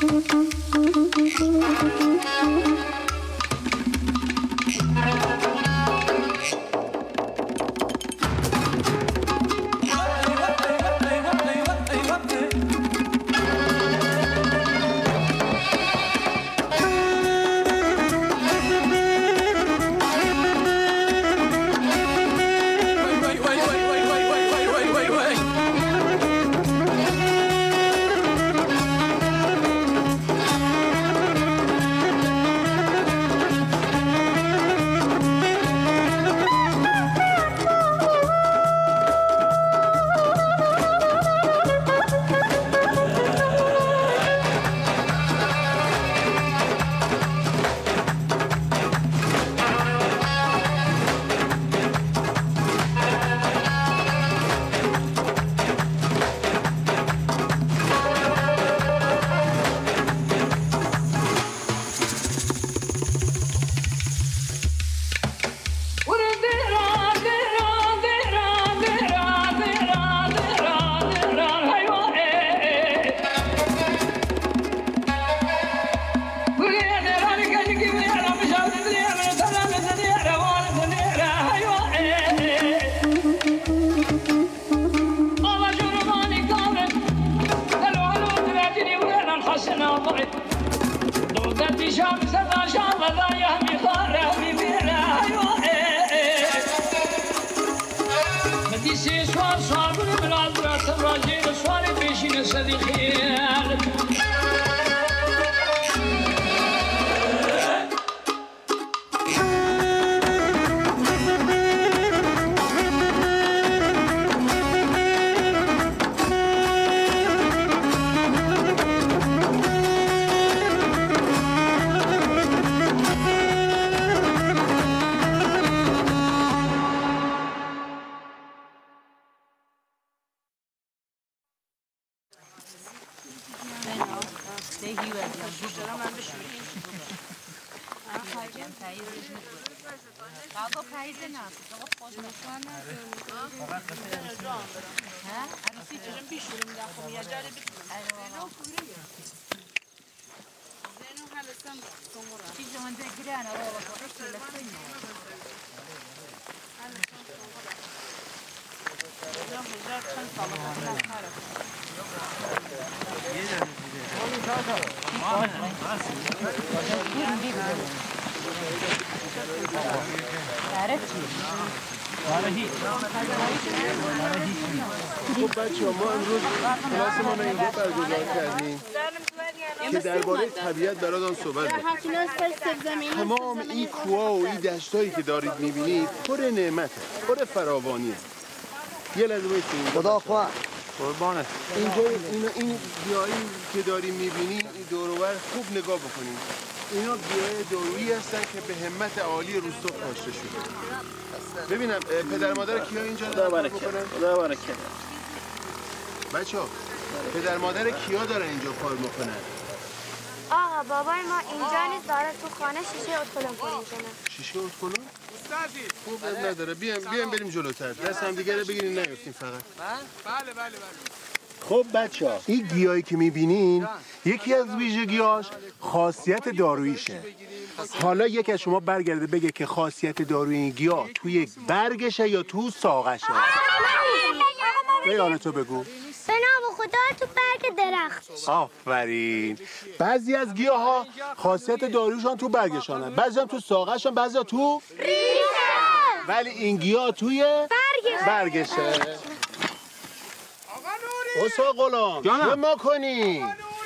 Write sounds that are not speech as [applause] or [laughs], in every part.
フフフフフフフフフフフフフフフ دشتایی که دارید می‌بینید پر نعمت پر فراوانی یه لحظه خدا خواه. قربانت. اینجا این این گیاهی که داریم می‌بینید این دورور خوب نگاه بکنید. اینا گیاه دارویی هستن که به همت عالی روستا کاشته شده. ببینم پدر مادر کیا اینجا خدا برکت خدا برکت. بچه ها پدر مادر کیا دارن اینجا کار می‌کنن؟ آقا بابای ما اینجا نیست داره تو خانه شیشه اتکلون پر می‌کنه. شیشه اتکلون خوب اب نداره. بیام بیام بریم جلوتر. دست هم دیگه رو بگیرین نیفتیم فقط. بله بله بله. خب بچه ها این گیاهی که می‌بینین یکی از ویژگیاش خاصیت داروییشه. حالا یکی از شما برگرده بگه که خاصیت دارویی این گیاه توی برگشه یا تو ساقشه. بیان تو بگو. به نام خدا تو برگ درخت. آفرین. بعضی از گیاه ها خاصیت دارویشان تو برگشانن. بعضی هم تو ساقشان بعضی تو ولی این گیاه توی برگشه. اصلا غلام چه ما کنی؟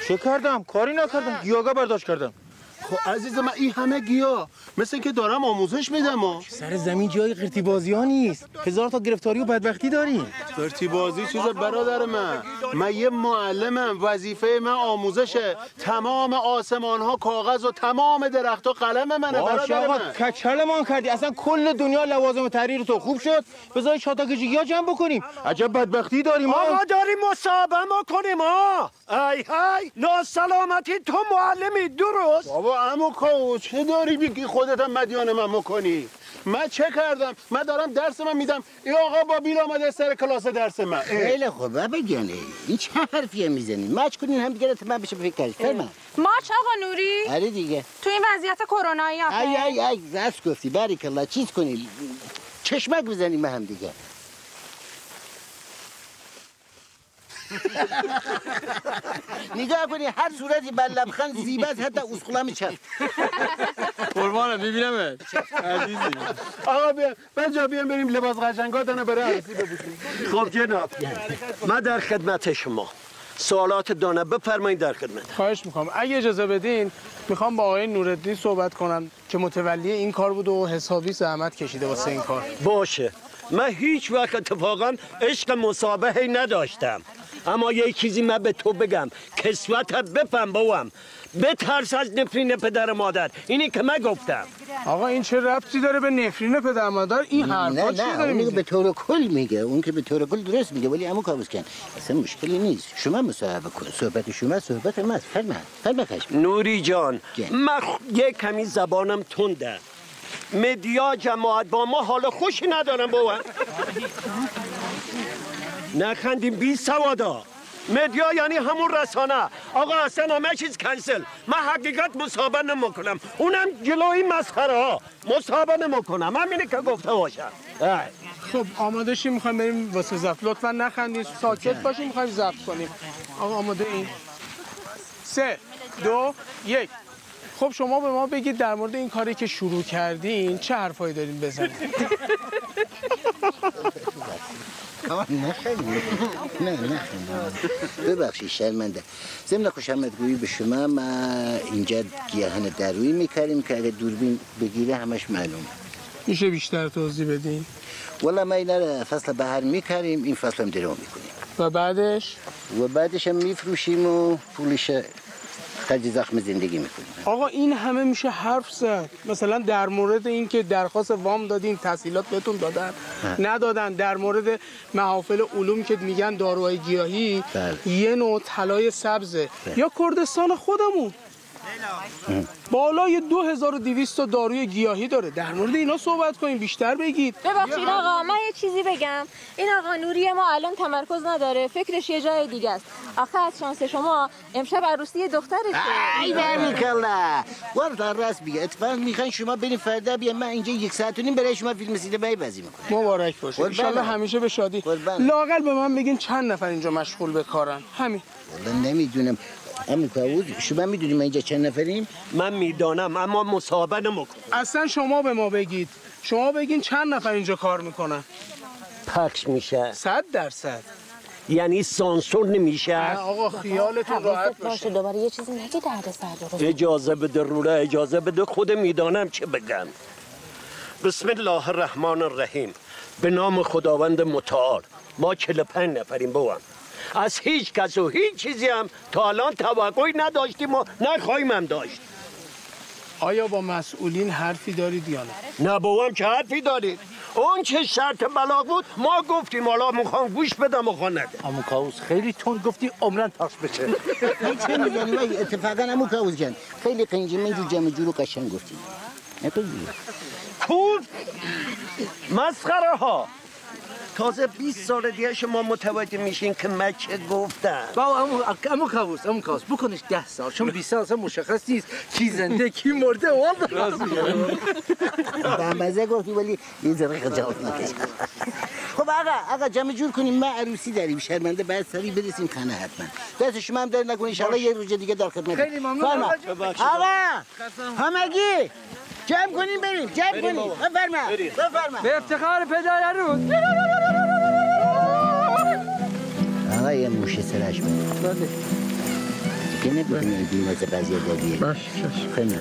چه کردم؟ کاری نکردم. گیاگا برداشت کردم. خب عزیز من این همه گیاه. مثل که دارم آموزش میدم ها. سر زمین جای قرتی بازی ها نیست. هزار تا گرفتاری و بدبختی داریم قرتی بازی چیز برادر من. من یه معلمم وظیفه من آموزشه. تمام آسمان ها کاغذ و تمام درخت ها قلم منه برادر آقا من. کچلمان کردی. اصلا کل دنیا لوازم تحریر تو خوب شد. بذاری شاتا گیاه جمع بکنیم. عجب بدبختی داریم آقا داریم مصاحبه ما کنیم ها. ای های ناسلامتی تو معلمی درست؟ بابا امو کاو چه داری بگی خودت هم مدیان من می‌کنی من چه کردم؟ من دارم درس من میدم. این آقا با بیل آمده سر کلاس درس من. خیلی خوبه بگنه این چه حرفیه می‌زنی؟ ماچ کنین هم دیگه من بشه فکر کردی فرما ماچ آقا نوری. آره دیگه. تو این وضعیت کرونایی آخه. ای ای ای گفتی. باریک الله چیز کنی؟ چشمک بزنیم هم دیگه. [laughs] نگاه کنی هر صورتی بر لبخند زیباست حتی اسخلام چپ قربانه می‌بینم. عزیزی. آقا بیا. من جا بیام بریم لباس قشنگاتونو برای عروسی بپوشیم. خب جناب. من در خدمت شما. سوالات دانه بفرمایید در خدمت. خواهش می‌کنم. اگه اجازه بدین می‌خوام با آقای نوردین صحبت کنم که متولی این کار بود و حسابی زحمت کشیده واسه این کار. باشه. من هیچ وقت اتفاقا عشق مسابقه نداشتم. اما یه چیزی من به تو بگم. کسوت بفهم بابام. بترس از نفرین پدر و مادر. اینی که من گفتم. آقا این چه ربطی داره به نفرین پدر مادر؟ این حرفا نه داره اون که به طور کل میگه. اون که به طور کل درست میگه ولی امو کابوس کن. اصلا مشکلی نیست. شما مصاحبه کن. صحبت شما صحبت ماست. فرما فرما خشم. نوری جان جان. من خ- یه کمی زبانم تنده. مدیا جماعت با ما حال خوشی ندارم بابا. نخندیم بی سوادا. مدیا یعنی همون رسانه. آقا اصلا همه چیز کنسل من حقیقت مصابه نمی‌کنم. اونم جلوی مسخره ها. مصابه نمی‌کنم. همینه که گفته باشم. خب آماده شیم می‌خوایم بریم واسه ضبط. لطفا نخندین. ساکت باشیم می‌خوایم ضبط کنیم. آقا آماده این سه دو یک. خب شما به ما بگید در مورد این کاری که شروع کردین چه حرفایی دارین بزنید نه خیلی. نه نه. ببخشید شرمنده. ضمن خوشامدگویی به شما ما اینجا گیاهان درویی می‌کردیم که اگه دوربین بگیره همش معلوم میشه بیشتر توضیح بدین؟ والا ما اینا فصل بهر می‌کردیم این فصل هم درو می‌کنیم. و بعدش؟ و بعدش هم میفروشیم و پولش خرج زخم زندگی می‌کنیم آقا این همه میشه حرف زد. مثلا در مورد این که درخواست وام دادین تسهیلات بهتون دادن ندادن. در مورد محافل علوم که میگن داروهای گیاهی بله. یه نوع طلای سبزه. یا کردستان خودمون. بالای 2200 تا داروی گیاهی داره. در مورد اینا صحبت کنیم بیشتر بگید. ببخشید آقا من یه چیزی بگم. این آقا نوری ما الان تمرکز نداره فکرش یه جای دیگه است. آخه از شانس شما امشب عروسی دخترشه. ای باریکلا والله راست میگه. اتفاق می‌خواین شما برین فردا بیا من اینجا یک ساعت و نیم برای شما فیلم سینمایی بازی می‌کنم. مبارک باشه. قربان. انشالله همیشه به شادی. لاقل به من بگین چند نفر اینجا مشغول به کارن. همین. والا نمی‌دونم. اما کاوود شما می‌دونیم ما اینجا چند نفریم؟ من می‌دانم اما مصابه نمی‌کنم اصلا شما به ما بگید. شما بگین چند نفر اینجا کار می‌کنن؟ پخش میشه. صد درصد. یعنی سانسور نمیشه؟ آقا خیالتون راحت باشه باشه. دوباره یه چیزی نگی درد سر درست اجازه بده روله اجازه بده خود می‌دانم چه بگم. بسم الله الرحمن الرحیم. به نام خداوند متعال. ما 45 نفریم بوام از هیچ کس و هیچ چیزی هم تا الان توقعی نداشتیم و نخواهیم هم داشت. آیا با مسئولین حرفی دارید یا نه؟ نه بوام چه حرفی دارید؟ اون چه شرط بلاغ بود ما گفتیم. حالا می‌خوام گوش بدم و نده امو کاوس خیلی تند گفتی عمرن پخش بشه. چه میگنی وای اتفاقا امو کاوز جان خیلی قنجی من جو جمع جورو قشنگ گفتی نبگی کور مسخره ها. تازه 20 سال دیگه شما متوجه میشین که من چه گفتم. با امو امو کاوس امو کاوس بکنش ده سال. چون 20 سال اصلا مشخص نیست کی زنده کی مرده. والله به مزه گفتی ولی یه ذره خجالت می‌کشه خب آقا آقا جمع جور کنیم. ما عروسی داریم. شرمنده بعد سری برسیم. خانه حتما. دست شما هم در نکنید انشالله یه روز دیگه در خدمت خیلی ممنون. آقا همگی. جمع کنیم بریم جمع کنیم. بفرما. بفرما. به افتخار پدر رو آقا یه موشه سرش بود دیگه نبودیم این واسه قضیه دادیه باش خیلی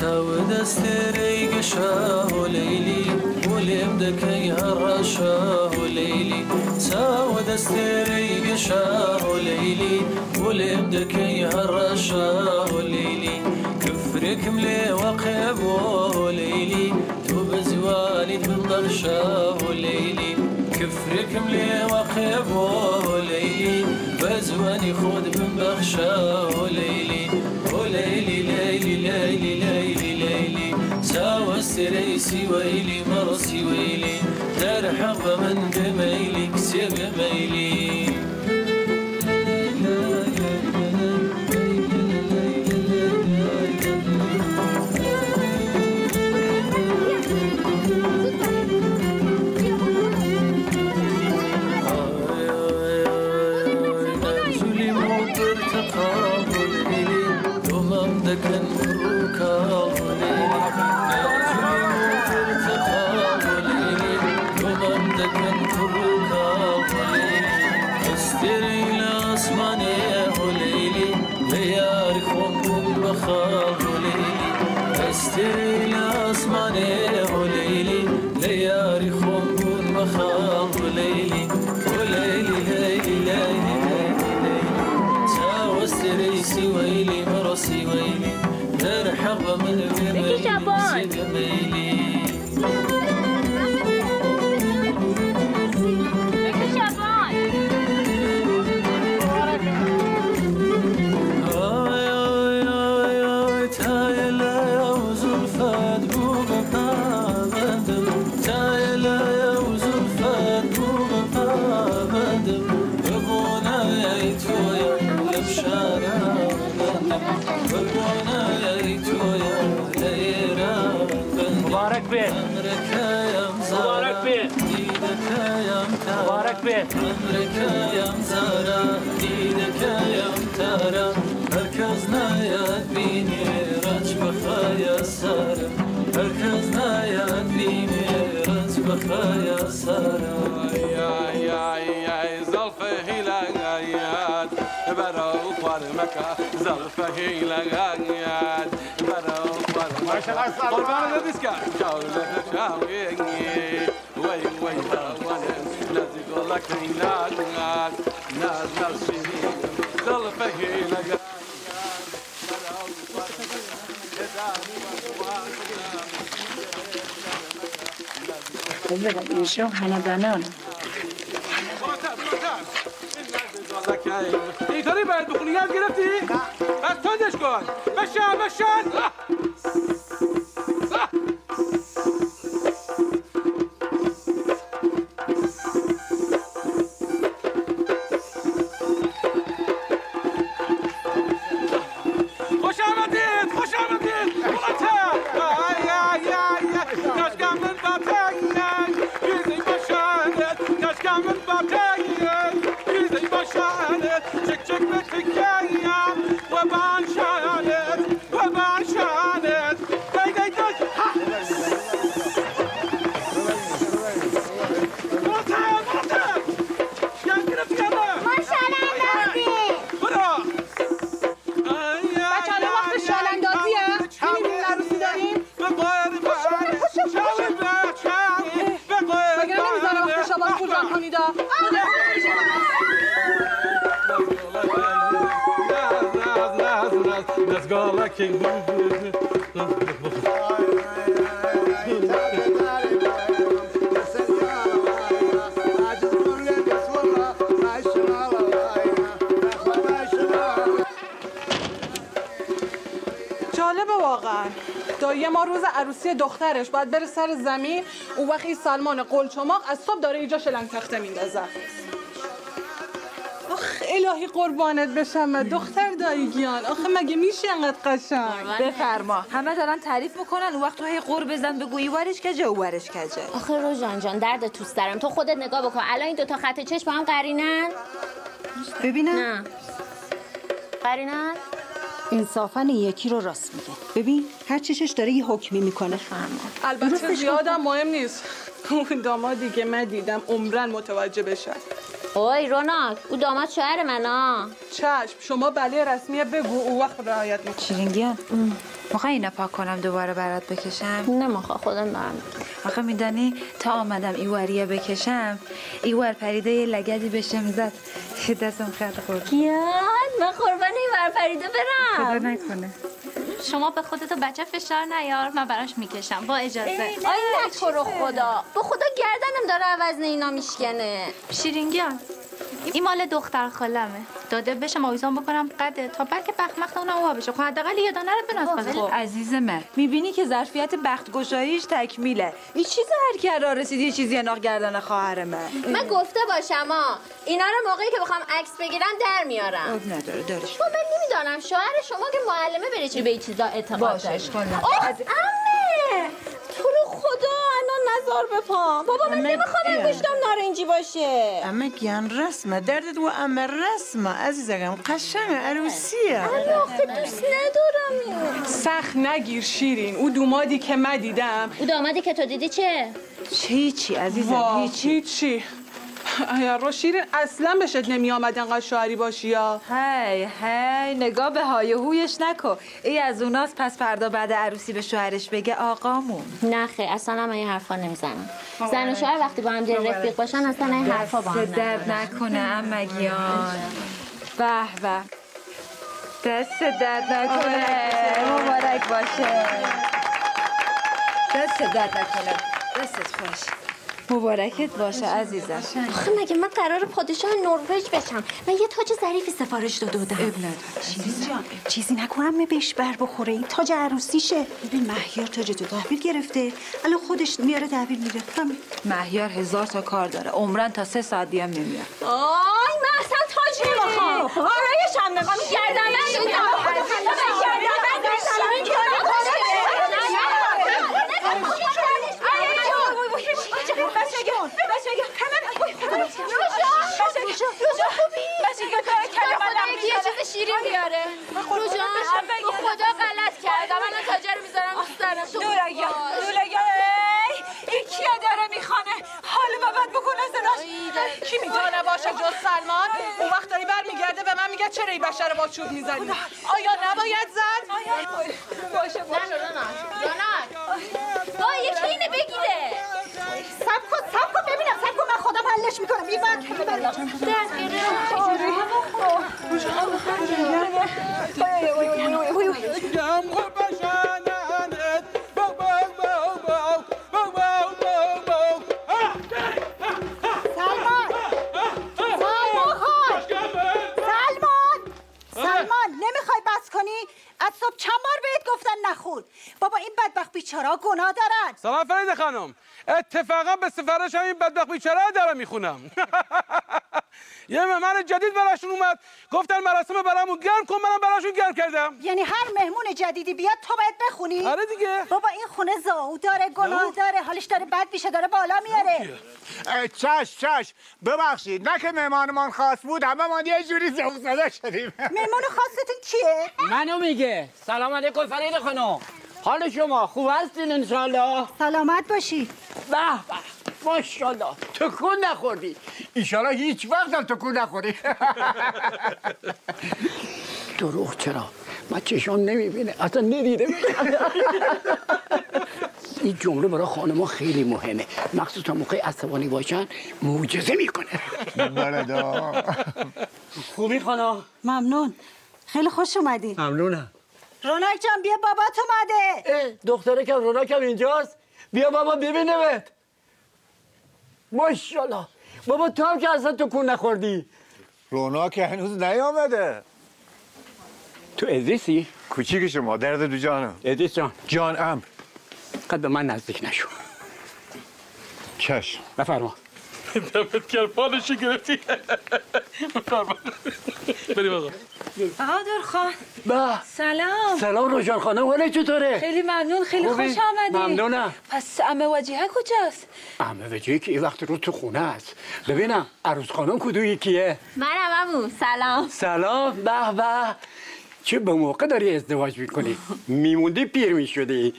سود استري قشاه ليلي ولم دكي هرشاه ليلي سود استري قشاه ليلي ولم دكي هرشاه ليلي كفرك ملي وقبوه ليلي توب زوالي تنضرشاه ليلي كفرك ملي وقبوه ليلي بزواني خود من بخشاه ليلي وليلي ليلي ليلي ليلي ليلي. ساوى السريسي ويلي مرسي ويلي حق من بميلي كسي ومام ظرفه لغايات برو برو ما شاء الله قربان لبسك شاولة شاويني وين وين داوان لازق لك ناس ناس ناس شديد ظرفه لغايات يشوف حلقانون اینطوری باید بخونی یاد گرفتی؟ پس تندش کن. بشن بشن. عروسی دخترش باید بره سر زمین اون وقت این سلمان قلچماق از صبح داره اینجا شلنگ تخته میندازه. آخ الهی قربانت بشم دختر داییگیان آخه مگه میشه انقدر قشنگ؟ بفرما. همه دارن تعریف می‌کنن. اون وقت تو هی قور بزن بگو ای ورش کجه او ورش کجه. آخه روژان جان درد توست دارم. تو خودت نگاه بکن. الان این دوتا خط چشم با هم قرینن. ببینم. نه. قرینن؟ انصافا یکی رو راست میگه. ببین هر چشش داره یه حکمی می‌کنه. البته زیادم مهم نیست. اون دامادی که من دیدم عمرن متوجه بشن اوی روناک او داماد شوهر من ها چشم شما بله رسمیه بگو اون وقت رعایت می‌کنه. شیرینگیان موقع اینو پاک کنم دوباره برات بکشم؟ نمیخوا خودم دارم. آخه میدانی تا آمدم ایواریه بکشم ایوار پریده یه لگدی بشم زد دستم خیلی خورد. یاد من قربان این ور پریده خدا برم نکنه. شما به خودتو بچه فشار نیار من براش می‌کشم. با اجازه. آی نه تو رو خدا. به خدا گردنم داره عوض اینا میشکنه. شیرینگیان. این مال دختر خالمه. داده بشه آویزان بکنم قده. تا بلکه بخت اونم هوا بشه. خب حداقل یه دانه رو بناس خب عزیز من می‌بینی که ظرفیت بخت گشاییش تکمیله. این چیز هر کی را رسیدی یه چیزی ناخ گردن خواهر من. من گفته باشم ها اینا رو موقعی که بخوام عکس بگیرم در میارم. اب نداره دارش. خب من نمی‌دانم. شوهر شما که معلمه بره چی به این چیزا اعتقاد داره. آه، امه تو رو خدا الان نزار بپام بابا من نمی‌خوام انگشتم نارنجی باشه. اما گیان رسمه دردت و اما رسمه. عزیزم قشنگ عروسیه. آخه دوست ندارم. سخت نگیر شیرین. او دومادی که من دیدم. او دامادی که تو دیدی چه؟ هیچی عزیزم وا، هیچی. هیچی. رو شیرین اصلا بهشت نمی آمد انقدر شاعری باشی یا؟ هی هی نگاه به های هویش نکن. ای از اوناست پس فردا بعد عروسی به شوهرش بگه آقامون. نه خیر اصلا هم این حرفا نمی‌زنم. زن و شوهر وقتی با هم دیگه رفیق باشن اصلا این حرفا با هم درد نکنه امگیان به به. دست درد نکنه. مبارک باشه. دست درد نکنه. دستت خوش. مبارکت باشه عزیزم. آخه مگه من قرار پادشاه نروژ بشم؟ من یه تاج ظریفی سفارش داده بودم. چیزی جان چیزی نکنم بهش بر بخوره. این تاج عروسیشه. ببین مهیار تاج تو تحویل گرفته. الان خودش میاره تحویل میره همین. مهیار هزار تا کار داره. عمرن تا سه ساعت دیگه هم نمیاد. آی من اصلا تاج نمی‌خوام آرایش هم می‌خوام گردن یه چیز شیرین بیاره. به خدا غلط کردم من تاجر می‌ذارم. سرم تو نورگیا نورگیا این کیه داره می‌خوانه حال بابت بکنه کی می‌تونه باشه جز سلمان. اون وقت داری برمیگرده به من میگه چرا این بشر با چوب می‌زنی؟ آیا نباید زد باشه باشه رونق با یکی اینه بگیره سب کن سب کن ببینم سب کن من خودم حلش می‌کنم این وقت سلمان سلمان خان سلمان سلمان نمی‌خوای بس کنی از صبح چند بار بهت گفتن نخون بابا این بدبخت بیچارا گناه دارن سلام فرید خانم. اتفاقا به سفارش این بدبخت بیچاره دارم می‌خونم. [laughs] یه مهمان جدید براشون اومد. گفتن مراسم برامون گرم کن منم براشون گرم کردم. یعنی هر مهمون جدیدی بیاد تو باید بخونی؟ آره دیگه. بابا این خونه زاو داره گناه داره حالش داره بد میشه داره بالا میاره. چش چش. ببخشید نه که مهمانمان خاص بود همه ما یه جوری زوق زده شدیم. مهمان خاصتون کیه؟ منو میگه. سلام علیکم فرید خانم. حال شما خوب هستین انشالله سلامت باشی. به به. ماشاءالله. تکون نخوردی. ایشالا هیچ وقت هم تکون نخوری [laughs] دروغ چرا؟ من چشم نمی‌بینه اصلا ندیده [laughs] این جمله برای خانما خیلی مهمه. مخصوصا موقع عصبانی باشن معجزه می‌کنه. خوبی خانم؟ ممنون. خیلی خوش اومدی. ممنونم. رونق جان بیا بابات اومده. دختره که روناکم اینجاست. بیا بابا ببینمت. ماشاءالله. بابا تو هم که اصلا تو کون نخوردی. رونا که هنوز نیامده. تو ادریسی؟ کوچیک شما درد دو جانم ادریس جان. جان ام قد به من نزدیک نشو. چشم. بفرما. دمت کرد پالشو گرفتی؟ بریم آقا. بهادر خان. به سلام. سلام روشان خانم حاله چطوره؟ خیلی ممنون خیلی خوبی؟ خوش آمدی. ممنونم. پس امه وجیه کجاست؟ همه وجهی که این وقت رو تو خونه است. ببینم عروس خانم کدوم یکیه؟ منم امو. سلام. سلام. به به. چه به موقع داری ازدواج می‌کنی؟ میموندی پیر می‌شدی.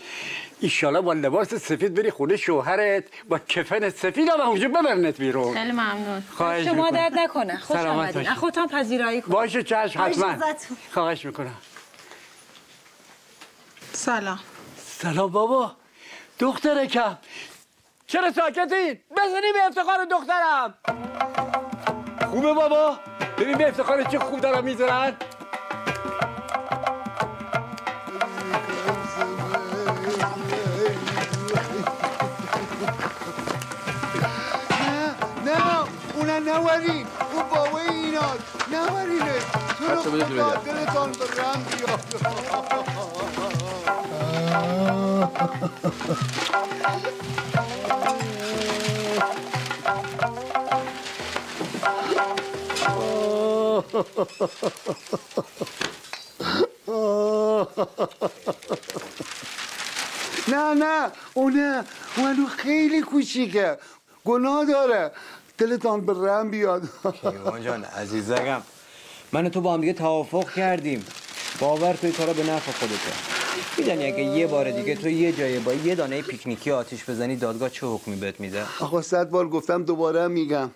ایشالا با لباس سفید بری خونه شوهرت با کفن سفید هم اونجا ببرنت بیرون. خیلی ممنون. خواهش شما می‌کنم. درد نکنه. خوش آمدین. خودتان پذیرایی کن باشه چشم حتما. خواهش می‌کنم. سلام. سلام بابا. دختر کم چرا ساکتی؟ بزنی به افتخار دخترم. خوبه بابا؟ ببین به افتخار چه خوب دارم می‌ذارن. نوری او بابای اینا نوری نه. تو رو خدا دلتان به رم [laughs] نه نه. اونه اونو خیلی کوچیکه. گناه داره. دلتان به رم بیاد. کیوان جان عزیزگم من و تو با هم دیگه توافق کردیم. باور توی کارا به نفع خودته می‌دونی اگه یه بار دیگه تو یه جایی با یه دانه پیکنیکی آتیش بزنی دادگاه چه حکمی بهت میده؟ آقا صد بار گفتم دوباره میگم.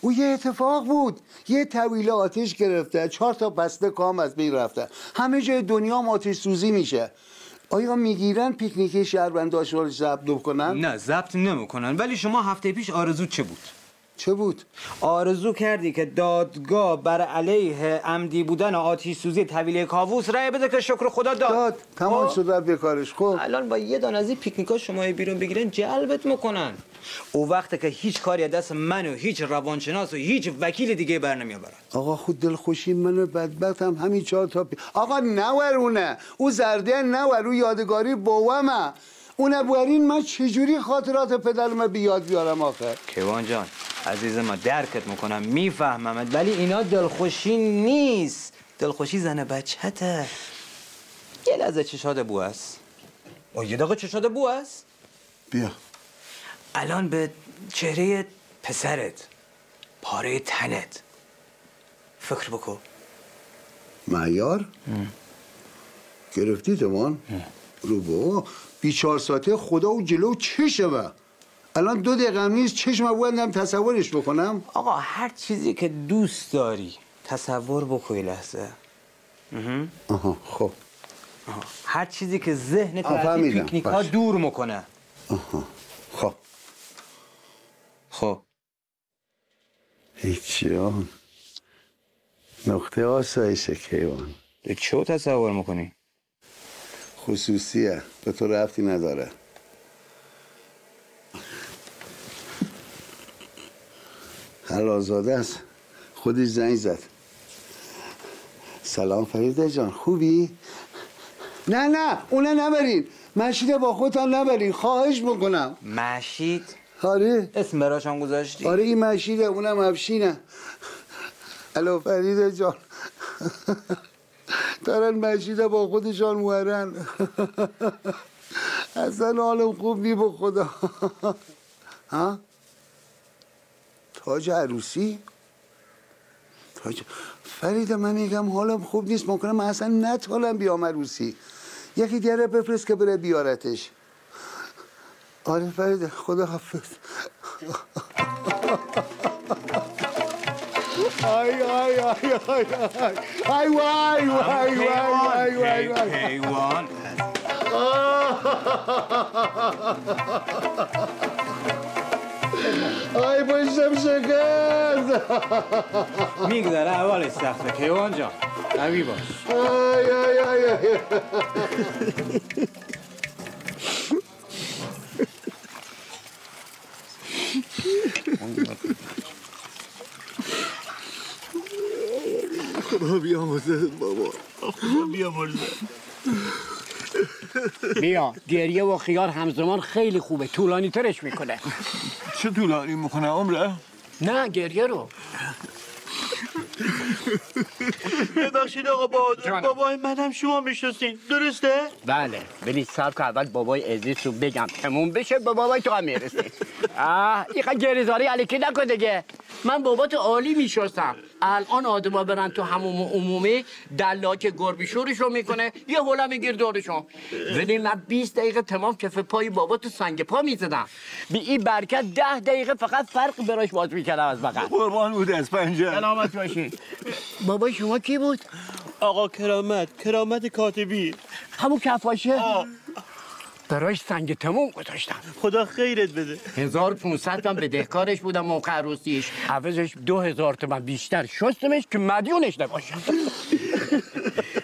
او یه اتفاق بود. یه طویله آتیش گرفته. چهار تا بسته کام از بین رفته. همه جای دنیا هم آتیش سوزی میشه. آیا می‌گیرن پیکنیکی شهرونداش رو ضبط کنن؟ نه ضبط نمی‌کنن. ولی شما هفته پیش آرزو چه بود؟ چه بود؟ آرزو کردی که دادگاه بر علیه عمدی بودن آتیش سوزی طویله کاووس رأی بده که شکر خدا داد. داد. تمام شد رفت به کارش. خب. الان با یه دانه از این پیکنیکا شما بیرون بگیرن جلبت می‌کنن. او وقت که هیچ کاری دست من و هیچ روانشناس و هیچ وکیل دیگه بر نمیآورن آقا خود دلخوشی من بدبختم. همین چهار تا پی... آقا نورونه او زرده نور. او یادگاری بوامه اون برین من چجوری خاطرات پدرم بیاد بیارم آخه؟ کیوان جان عزیز ما درکت می‌کنم میفهممت ولی اینا دلخوشی نیست. دلخوشی زن بچته یه لحظه چشاد بو است. یه دقیقه چشاد بو است. بیا. الان به چهره پسرت پاره تنت. فکر بکن. معیار؟ گرفتی تمان رو بابا بیچار ساعته خدا و جلو چشمه الان دو دقیقه هم نیست چشم بودم تصورش بکنم. آقا هر چیزی که دوست داری تصور بکن یه لحظه. آها خب. هر چیزی که ذهنت آه، از. پیکنیک ها. دور می‌کنه. آها. خب. خب. هیچ جان نقطه آسایش کیوان. چه تصور می‌کنی؟ خصوصیه. به تو رفتی نداره. هر آزاده است؟ خودش زنگ زد. سلام فریده جان خوبی؟ نه نه اونه نبرین. مشید با خودتان نبرین. خواهش می‌کنم. مشید آره. اسم براشان گذاشتی؟ آره این مشیده اونم افشینه. الو فریده جان. دارن مشیده با خودشان مورن اصلا حالم خوب نی به خدا. ها؟ تاج عروسی؟ تاج فریده من میگم حالم خوب نیست. ممکنه من اصلا نتوانم بیام عروسی. یکی دیگه بفرست که بره بیارتش. آره فریده خدا حافظ. آی آی آی آی آی آی وای وای وای وای وای کیوان آی پشتم شکست میگذره اول سخته کیوان جان قوی باش آی آی آی آی خدا بیامرزه بابا. خدا بیامرزه بیا گریه و خیار همزمان خیلی خوبه. طولانی ترش می‌کنه. چه طولانی می‌کنه عمره؟ نه گریه رو. ببخشید آقا بهادر بابای منم شما می‌شناسین درسته؟ بله. ولی سب که اول بابای عزیز رو بگم. تموم بشه به بابای تو هم می‌رسی آه این گریزاری علیکی نکن دیگه. من بابات عالی میشستم. الان آدما برن تو هموم عمومی دلاک گربی شورشون می‌کنه. یه حوله میگیر دورشون ولی من 20 دقیقه تمام کف پای بابا تو سنگ پا می‌زدم. بی این برکت ده دقیقه فقط فرق براش باز می‌کردم از بغل. قربان بود از پنجه. سلامت باشی. بابای شما کی بود؟ آقا کرامت کرامت کاتبی. همون کفاشه؟ براش سنگ تموم گذاشتم خدا خیرت بده. 1500 تومن بدهکارش بودم موقع عروسیش عوضش 2000 تومن بیشتر شستمش که مدیونش نباشم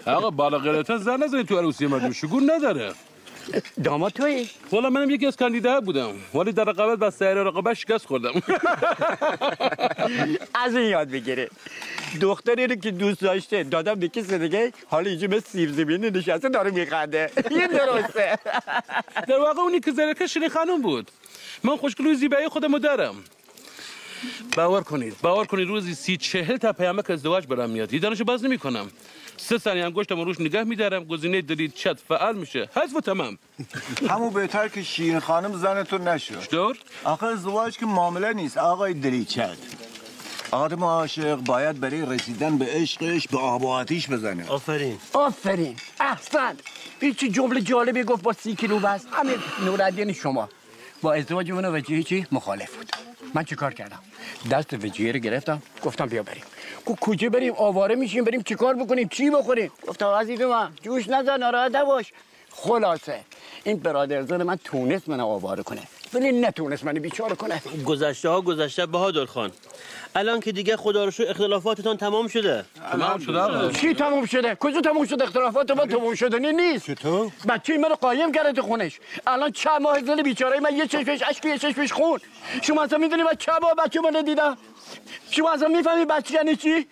آقا بالا غیرتا زن نزنید تو عروسی مردم شگون نداره. داماد توی؟ والا منم یکی از کاندیداها بودم. ولی در رقابت با سایر رقابت شکست خوردم. [laughs] از این یاد بگیره دختری رو که دوست داشته دادم به کسی دیگه حالا اینجا به سیب زمینی نشسته داره میخنده. این درسته. [laughs] در واقع اونی که زرکه شیرین خانم بود. من خوشگلوی زیبایی خودمو دارم. باور کنید باور کنید روزی سی چهل تا پیامک ازدواج برام میاد. دیدنشو باز نمی‌کنم. سه ثانیه انگشتم روش نگاه میدارم. گزینه دلیل چت فعال میشه. حذف و تمام. همون بهتر که شیرین خانم زنتون نشد. چطور؟ آخه ازدواج که معامله نیست. آقای دریچت آدم عاشق باید برای رسیدن به عشقش به آب و آتیش بزنه. آفرین. آفرین. احسن. چه جمله جالبی گفت با سی کیلو بس. همین نورالدین شما. با ازدواج من و وجیه چی؟ مخالف بود. من چیکار کردم؟ دست وجیه رو گرفتم. گفتم بیا بریم. گفت کجا بریم آواره میشیم بریم چیکار بکنیم؟ چی بخوریم؟ گفتم عزیز من جوش نزن ناراحت نباش. خلاصه. این برادرزن من تونست من آواره کنه. ولی نتونست من بیچاره کنه. گذشته ها گذشته بهادر خان. الان که دیگه خدا رو شکر اختلافاتتان تمام شده. تمام شده؟ چی تموم شده؟ کجا تموم شده؟ اختلافات ما تموم شدنی نیست. چطور؟ بچه منو قایم کرده تو خونش. الان چند ماه زل بیچاره من یه چشمش اشک یه چشمش خون. شما اصلا می‌دونی من چند ماه بچه منو دیدم؟ شما اصلا می‌فهمی بچه یعنی چی؟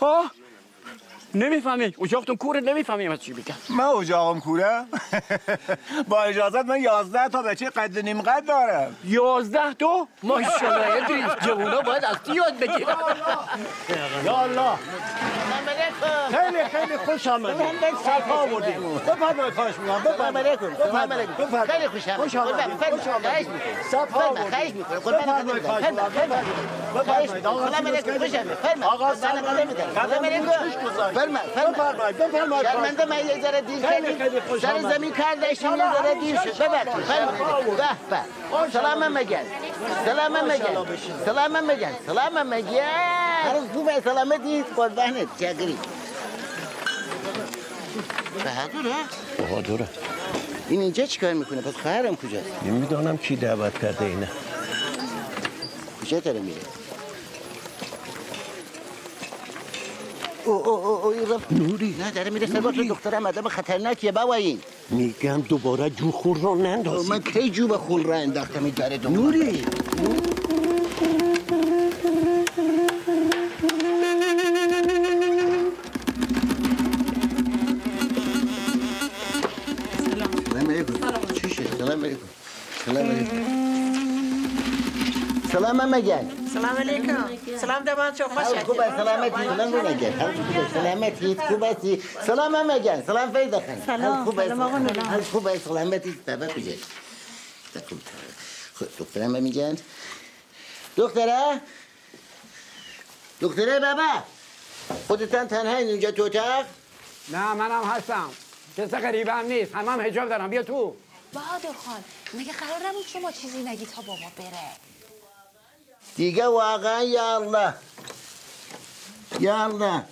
ها؟ نمی‌فهمی. اجاقتون کوره نمی‌فهمی من چی بگم من اجاقم کوره. [laughs] با اجازت من یازده تا بچه قد نیم قد دارم. یازده تا؟ ماشاءالله ادریس جوونا باید از یاد بگیرن. [laughs] یا الله. خیلی خیلی خوش آمدید. صفا آوردید بفرمایید خواهش می‌کنم. علیکم سلام علیکم. بفرمایید. خیلی خوش آمد خوش آمدید. خوش آمدید. صفا آوردید. خواهش می‌کنم بفرمایید خواهش می‌کنم. بفرمایید. آقا سلام علیکم خوش آمد فرما آقا سلام علیکم. سلام علیکم فرما فرما بفرمایید بفرمایید. شرمنده من یه ذره دیر خوش سر. زمین کردشتیم یه ذره دیر شد. ببخشید. فرما به سلام مگن سلام مگن سلام مگن سلام مگن هر خوبه. سلامتی. قربانت چکری بهادره بهادره این اینجا چیکار می‌کنه؟ پس خواهرم کجاست؟ نمی‌دانم کی دعوت کرده اینه. کجا داره میره؟ او او او او این رفت. نوری. نه داره میره سر دخترم آدم خطرناکیه بابا این. میگم دوباره جو خور رو نندازی. من کی جو به خون را انداختم؟ این داره دنبال نوری. سلام علیکم سلام علیکم سلام مگن سلام علیکم سلام دمان چو خوش حال خوبه سلامتی سلام نگن حال خوبه سلامتی خوبه سلام مگن سلام فیدا خان سلام. خوبه سلام آقا خوبه سلامتی بابا کجاست خوب خب دخترم میگن دختره دختره بابا خودتان تنها اینجا تو اتاق نه منم هستم کس غریبه هم نیست همه هم حجاب دارم بیا تو بهادر خان مگه قرار نبود شما چیزی نگی تا بابا بره؟ دیگه واقعا یا الله. یا الله.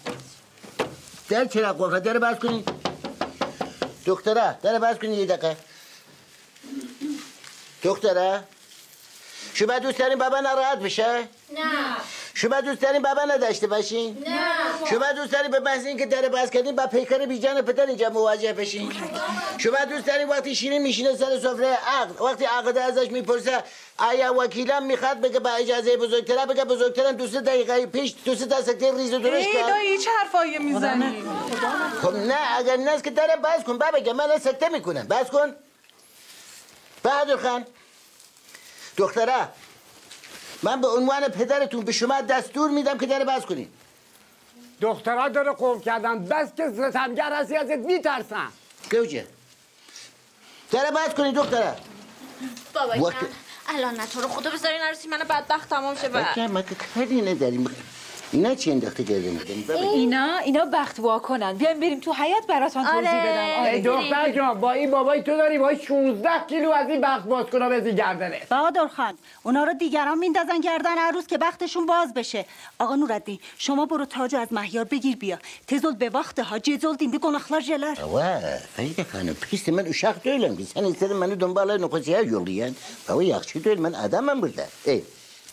در چرا قفل در باز کنی. دختره در باز کنی یه دقیقه. دختره شما دوست دارین بابا ناراحت بشه؟ نه. شما دوست دارین بابا نداشته باشین؟ نه. شما دوست دارین به محض اینکه در باز کردین با پیکر بیجان پدر اینجا مواجه بشین. شما دوست دارین وقتی شیرین میشینه سر سفره عقد وقتی عقد ازش می‌پرسه آیا وکیلم می‌خواد بگه با اجازه بزرگتره بگه بزرگترم دو سه دقیقه پیش دو سه تا سکته ریز و درشت ای کرد. دایی چه حرفایی می‌زنی. خب نه اگر نه که در باز کن بابا بگه من سکته می‌کنم. باز کن. بهادر خان دختره من به عنوان پدرتون به شما دستور میدم که در باز کنید دخترها داره قوم کردن. بس که ستمگر هستی ازت میترسن گوجه. در باز کنید دختره بابا الان نه تو رو خدا بذاری نرسی من بدبخت تمام شه بعد. ما که کاری نداریم. اینا چی انداخته کرده میدن اینا اینا بخت واکنن. بیایم بریم تو حیات براتون توضیح آره. بدم. ای دختر جان با این بابای تو داری با 16 کیلو از این بخت باز کنه بزی گردنه بهادر خان اونا رو دیگران میندازن گردن عروس که بختشون باز بشه. آقا نوردین شما برو تاجو از مهیار بگیر bia tezol be vakti ha cezol dindi konaklar jeler Ava, Feride Hanım, pis ben uşak değilim ki. Sen istedin beni dönbalayın o kocaya yollayan. Baba yakşı değil, ben adamım burada. Ey,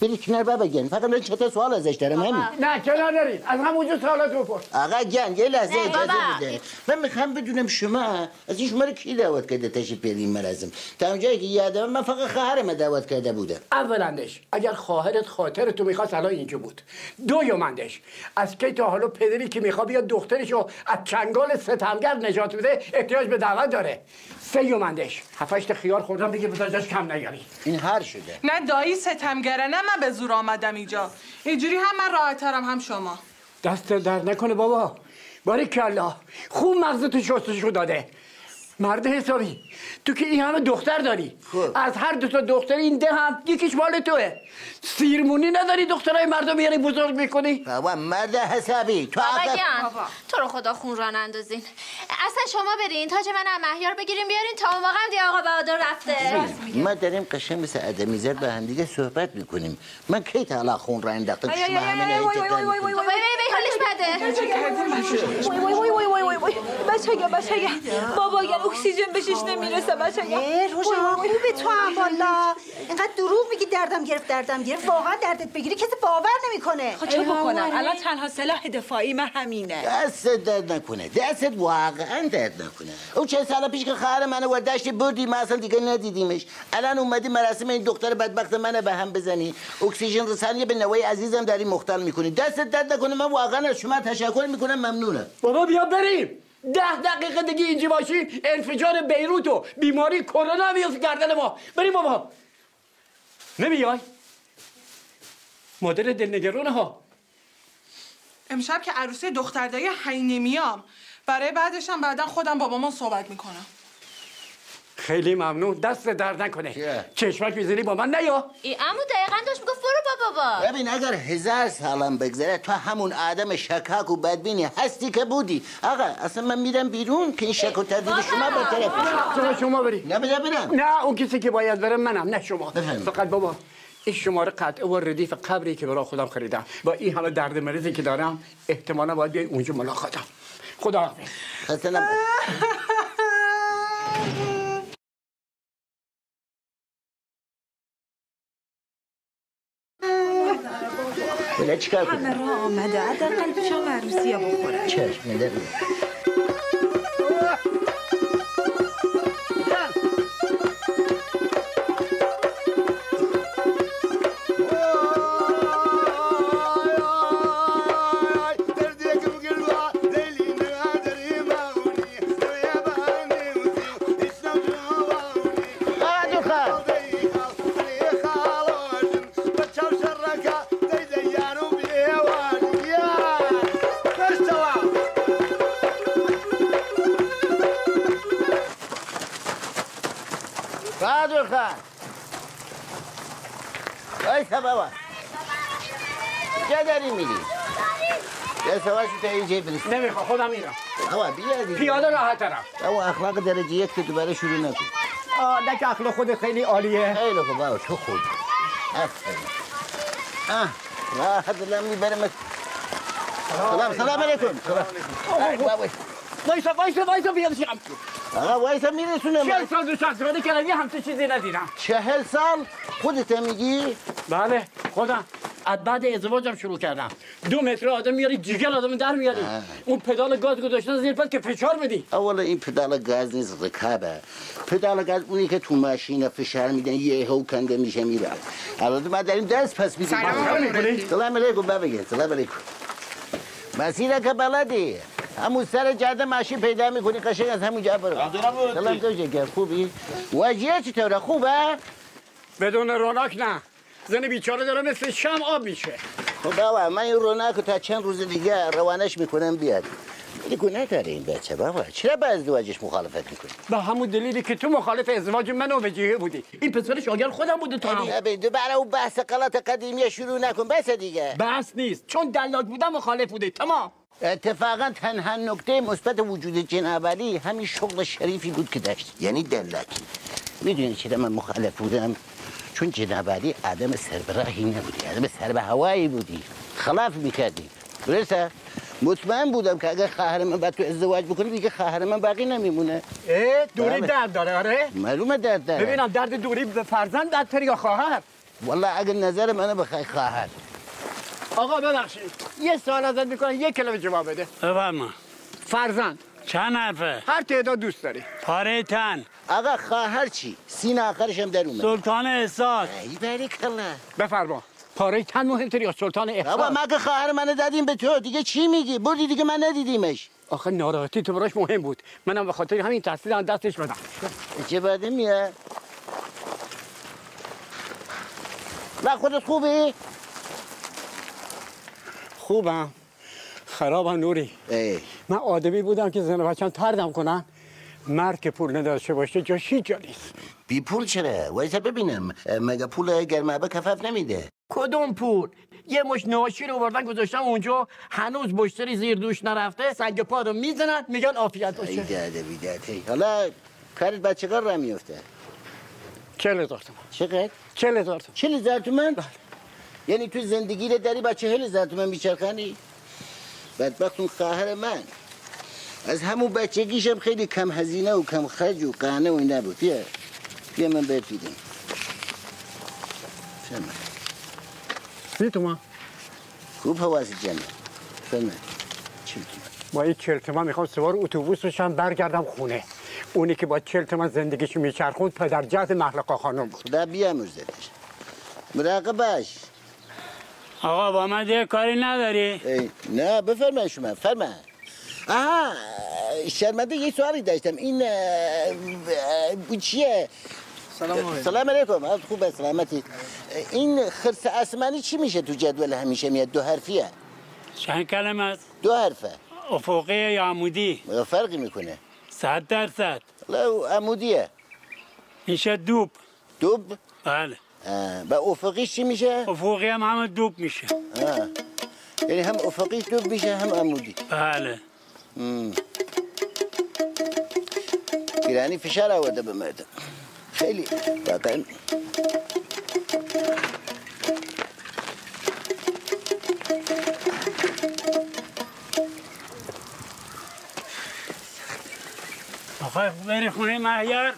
بری کنار بابا گن فقط من چه تا سوال ازش دارم همین. نه کنار دارین از همونجا سوالات بپرس آقا گن یه لحظه اجازه. بده من می‌خوام بدونم شما از این شما رو کی دعوت کرده تشریف بیارین مرزم تا اونجایی که یادم من فقط خواهرم دعوت کرده بودم. اولندش اگر خواهرت خاطر تو می‌خواست الان اینجا بود. دویومندش از کی تا حالا پدری که می‌خواد بیاد دخترشو از چنگال ستمگر نجات بده احتیاج به دعوت داره. سیومندش هفتش خیار خوردم دیگه بزاجش کم نیاری. این هر شده. نه دایی ستمگره نه من به زور آمدم اینجا. اینجوری هم من راحتترم هم شما. دست درد نکنه بابا. باری کلا خوب مغزتو شستشو داده. مرد حسابی تو که این همه دختر داری. از هر دو تا دختر این ده هم یکیش مال توه. سیرمونی نداری دخترای مردم میاری بزرگ می‌کنی؟ بابا مرد حسابی. تو بابا تو رو خدا خون ران اندازین. اصلا شما برین تاج من هم مهیار بگیریم بیارین. تا اون موقع هم دیگه آقا بهادر رفته. ما داریم قشنگ مثل آدمی زد با هم دیگه صحبت می‌کنیم. من کی تا حالا خون را انداختم؟ که شما همه وای وای وای وای وای حالش بده. وای وای وای وای وای وای وای بچه‌ها بچه‌ها بابا اگر اکسیژن بهشش نمی‌رسه روشا خوبه تو هم والا. اینقدر دروغ میگی دردم گرفت دردم گرفت واقعا دردت بگیری کسی باور نمی‌کنه. خب چه بکنم؟ الان تنها سلاح دفاعی من همینه. دست درد نکنه. دستت واقعا درد نکنه. او چه سال پیش که خواهر منو و دشت بردی ما اصلا دیگه ندیدیمش. الان اومدی مراسم این دختر بدبخت منو به هم بزنی. اکسیژن رسانی به نوای عزیزم داری مختل می‌کنی. دستت درد نکنه. من واقعا از شما تشکر می‌کنم. ممنونم. بابا بیا بریم. ده دقیقه دیگه اینجا باشی. انفجار بیروت و بیماری کرونا میفت گردن ما. بریم بابا. نمیای؟ مادر دلنگرانه ها. امشب که عروسی دختر دایی حی نمیام برای بعدش هم بعدا خودم با مامان صحبت می‌کنم. خیلی ممنون. دست درد نکنه. چشمک می‌زنی با من؟ نیا ای امو دقیقا داشت می‌گفت برو با. بابا ببین اگر هزار سالم بگذره تو همون آدم شکاک و بدبینی هستی که بودی. آقا اصلا من میرم بیرون که این شک و تردید شما به طرف شما بری. نه بده برم. نه اون کسی که باید بره منم نه شما. فقط بابا. این شماره قطعه و ردیف قبری که برای خودم خریدم. با این همه درد مریضی که دارم احتمالا باید بیای اونجا ملاقاتم. خدا حافظ. بله چیکار کنم همه راه آمده حداقل پیشم عروسیه بخوره چشم نده اینجا برسی نمیخوا خودم میرم. بابا بیا دیگه. پیاده راحت ترم بابا اخلاق درجه یک که دوباره شروع نکن. آه که اخلاق خود خیلی عالیه. خیلی خوب بابا تو خوب. آفرین. آه راحت دلم می‌برم سلام سلام علیکم. سلام وایسا وایسا وایسا بیاد شم آقا وایسا میرسونم چهل سال دو شخص کردم یه همچه چیزی ندیدم. چهل سال؟ خودت میگی؟ بله خودم. از بعد ازدواجم شروع کردم. دو متر آدم میاری جیگر آدم در میاری. اون پدال گاز گذاشتن زیر پد که فشار بدی. اولا این پدال گاز نیست رکابه پدال گاز اونی که تو ماشین فشار میدن یه هو کنده میشه میره. البته ما داریم دست پس میدیم. سلام. سلام علیکم. بابا سلام علیکم. مسیر که بلدی؟ همون سر جاده ماشین پیدا می‌کنی قشنگ از همونجا برو. سلام تو خوبی؟ واجیه چطوره؟ خوبه؟ بدون روناک نه. زن بیچاره داره مثل شم آب میشه خب بابا من این رونق تا چند روز دیگه روانش می‌کنم بیاد. ولی گناه داره این بچه بابا چرا با ازدواجش مخالفت می‌کنی؟ به همون دلیلی که تو مخالف ازدواج من و وجیه بودی. این پسر شاگرد خودم بوده تو هم. دو برای اون بحث غلط قدیمی شروع نکن بس دیگه. بس نیست. چون دلاک بودم مخالف بوده تمام. اتفاقا تنها نکته مثبت وجود جنابالی همین شغل شریفی بود که داشت. یعنی دلاکی. می‌دونی چرا من مخالف بودم؟ چون جنابالی آدم سربراهی نبودی آدم سر به هوایی بودی. خلاف می‌کردی. درسته؟ مطمئن بودم که اگر خواهر من بعد تو ازدواج بکنی دیگه خواهر من باقی نمیمونه. اه دوری بله. درد داره آره؟ معلومه درد داره. ببینم درد دوری به فرزند بدتر یا خواهر؟ والله اگر نظر منو بخوای خواهر. آقا ببخشید. یه سوال ازت می‌کنم یک کلمه جواب بده. بفرما. فرزند. چند حرفه؟ هر تعداد دوست داری. پاره تن. آقا خواهر چی. سین آخرش هم در اومد. سلطان احساس. ای باریک الله. بفرما. پاره تن مهمتر یا سلطان احساس. بابا مگه خواهر منو دادیم به تو. دیگه چی میگی؟ بردی دیگه من ندیدیمش. آخه ناراحتی تو براش مهم بود. منم به خاطر همین تحصیل از دستش بدم. چه باده میاد نه خودت خوبی؟ خوبم. خرابم نوری. من آدمی بودم که زن و بچم تردم کنن. مرد که پول نداشته باشه جاش هیچ جا نیست بی پول چرا؟ وایسا ببینم مگه پول گرمابه کفف نمیده کدوم پول یه مش ناشی رو بردن گذاشتم اونجا هنوز مشتری زیر دوش نرفته سنگ پا رو می‌زنن میگن عافیت ای باشه داده بیداده حالا کارت بچه کار را میفته چل هزار تومن چقدر؟ چل هزار تومن چل هزار تومن؟ بله. یعنی تو زندگی رو داری با چهل هزار تومن میچرخنی؟ بدبخت اون خواهر من از همون بچگیشم خیلی کم هزینه و کم خرج و قهنه و اینا بود بیا. بیا من بهت بیدم فهمه سی تومن خوب حواس جمعه چل تومن با این چل تومن می‌خوام سوار اتوبوس بشم برگردم خونه. اونی که با چل تومن زندگیشو میچرخوند پدر جهت محلقا خانم بود. خدا بیامرزدش مراقب باش آقا با من دیگه کاری نداری؟ ای، نه بفرمایید شما. فرما آها شرمنده یه سوالی داشتم. این چیه؟ سلام علیکم. سلام علیکم. حالت خوبه سلامتی. این خرس آسمانی چی میشه تو جدول همیشه میاد؟ دو حرفیه. چند کلمه است؟ دو حرفه. افقی یا عمودی؟ فرقی می‌کنه. صد درصد. لا عمودیه. میشه دوب. دوب؟ بله. آه. و افقیش چی میشه؟ افقی هم همه دوب میشه. آه. یعنی هم افقیش دوب میشه هم عمودی. بله. يعني في شارع ودا بمادة خيلي فاكن أخاف غير خوني مع يار.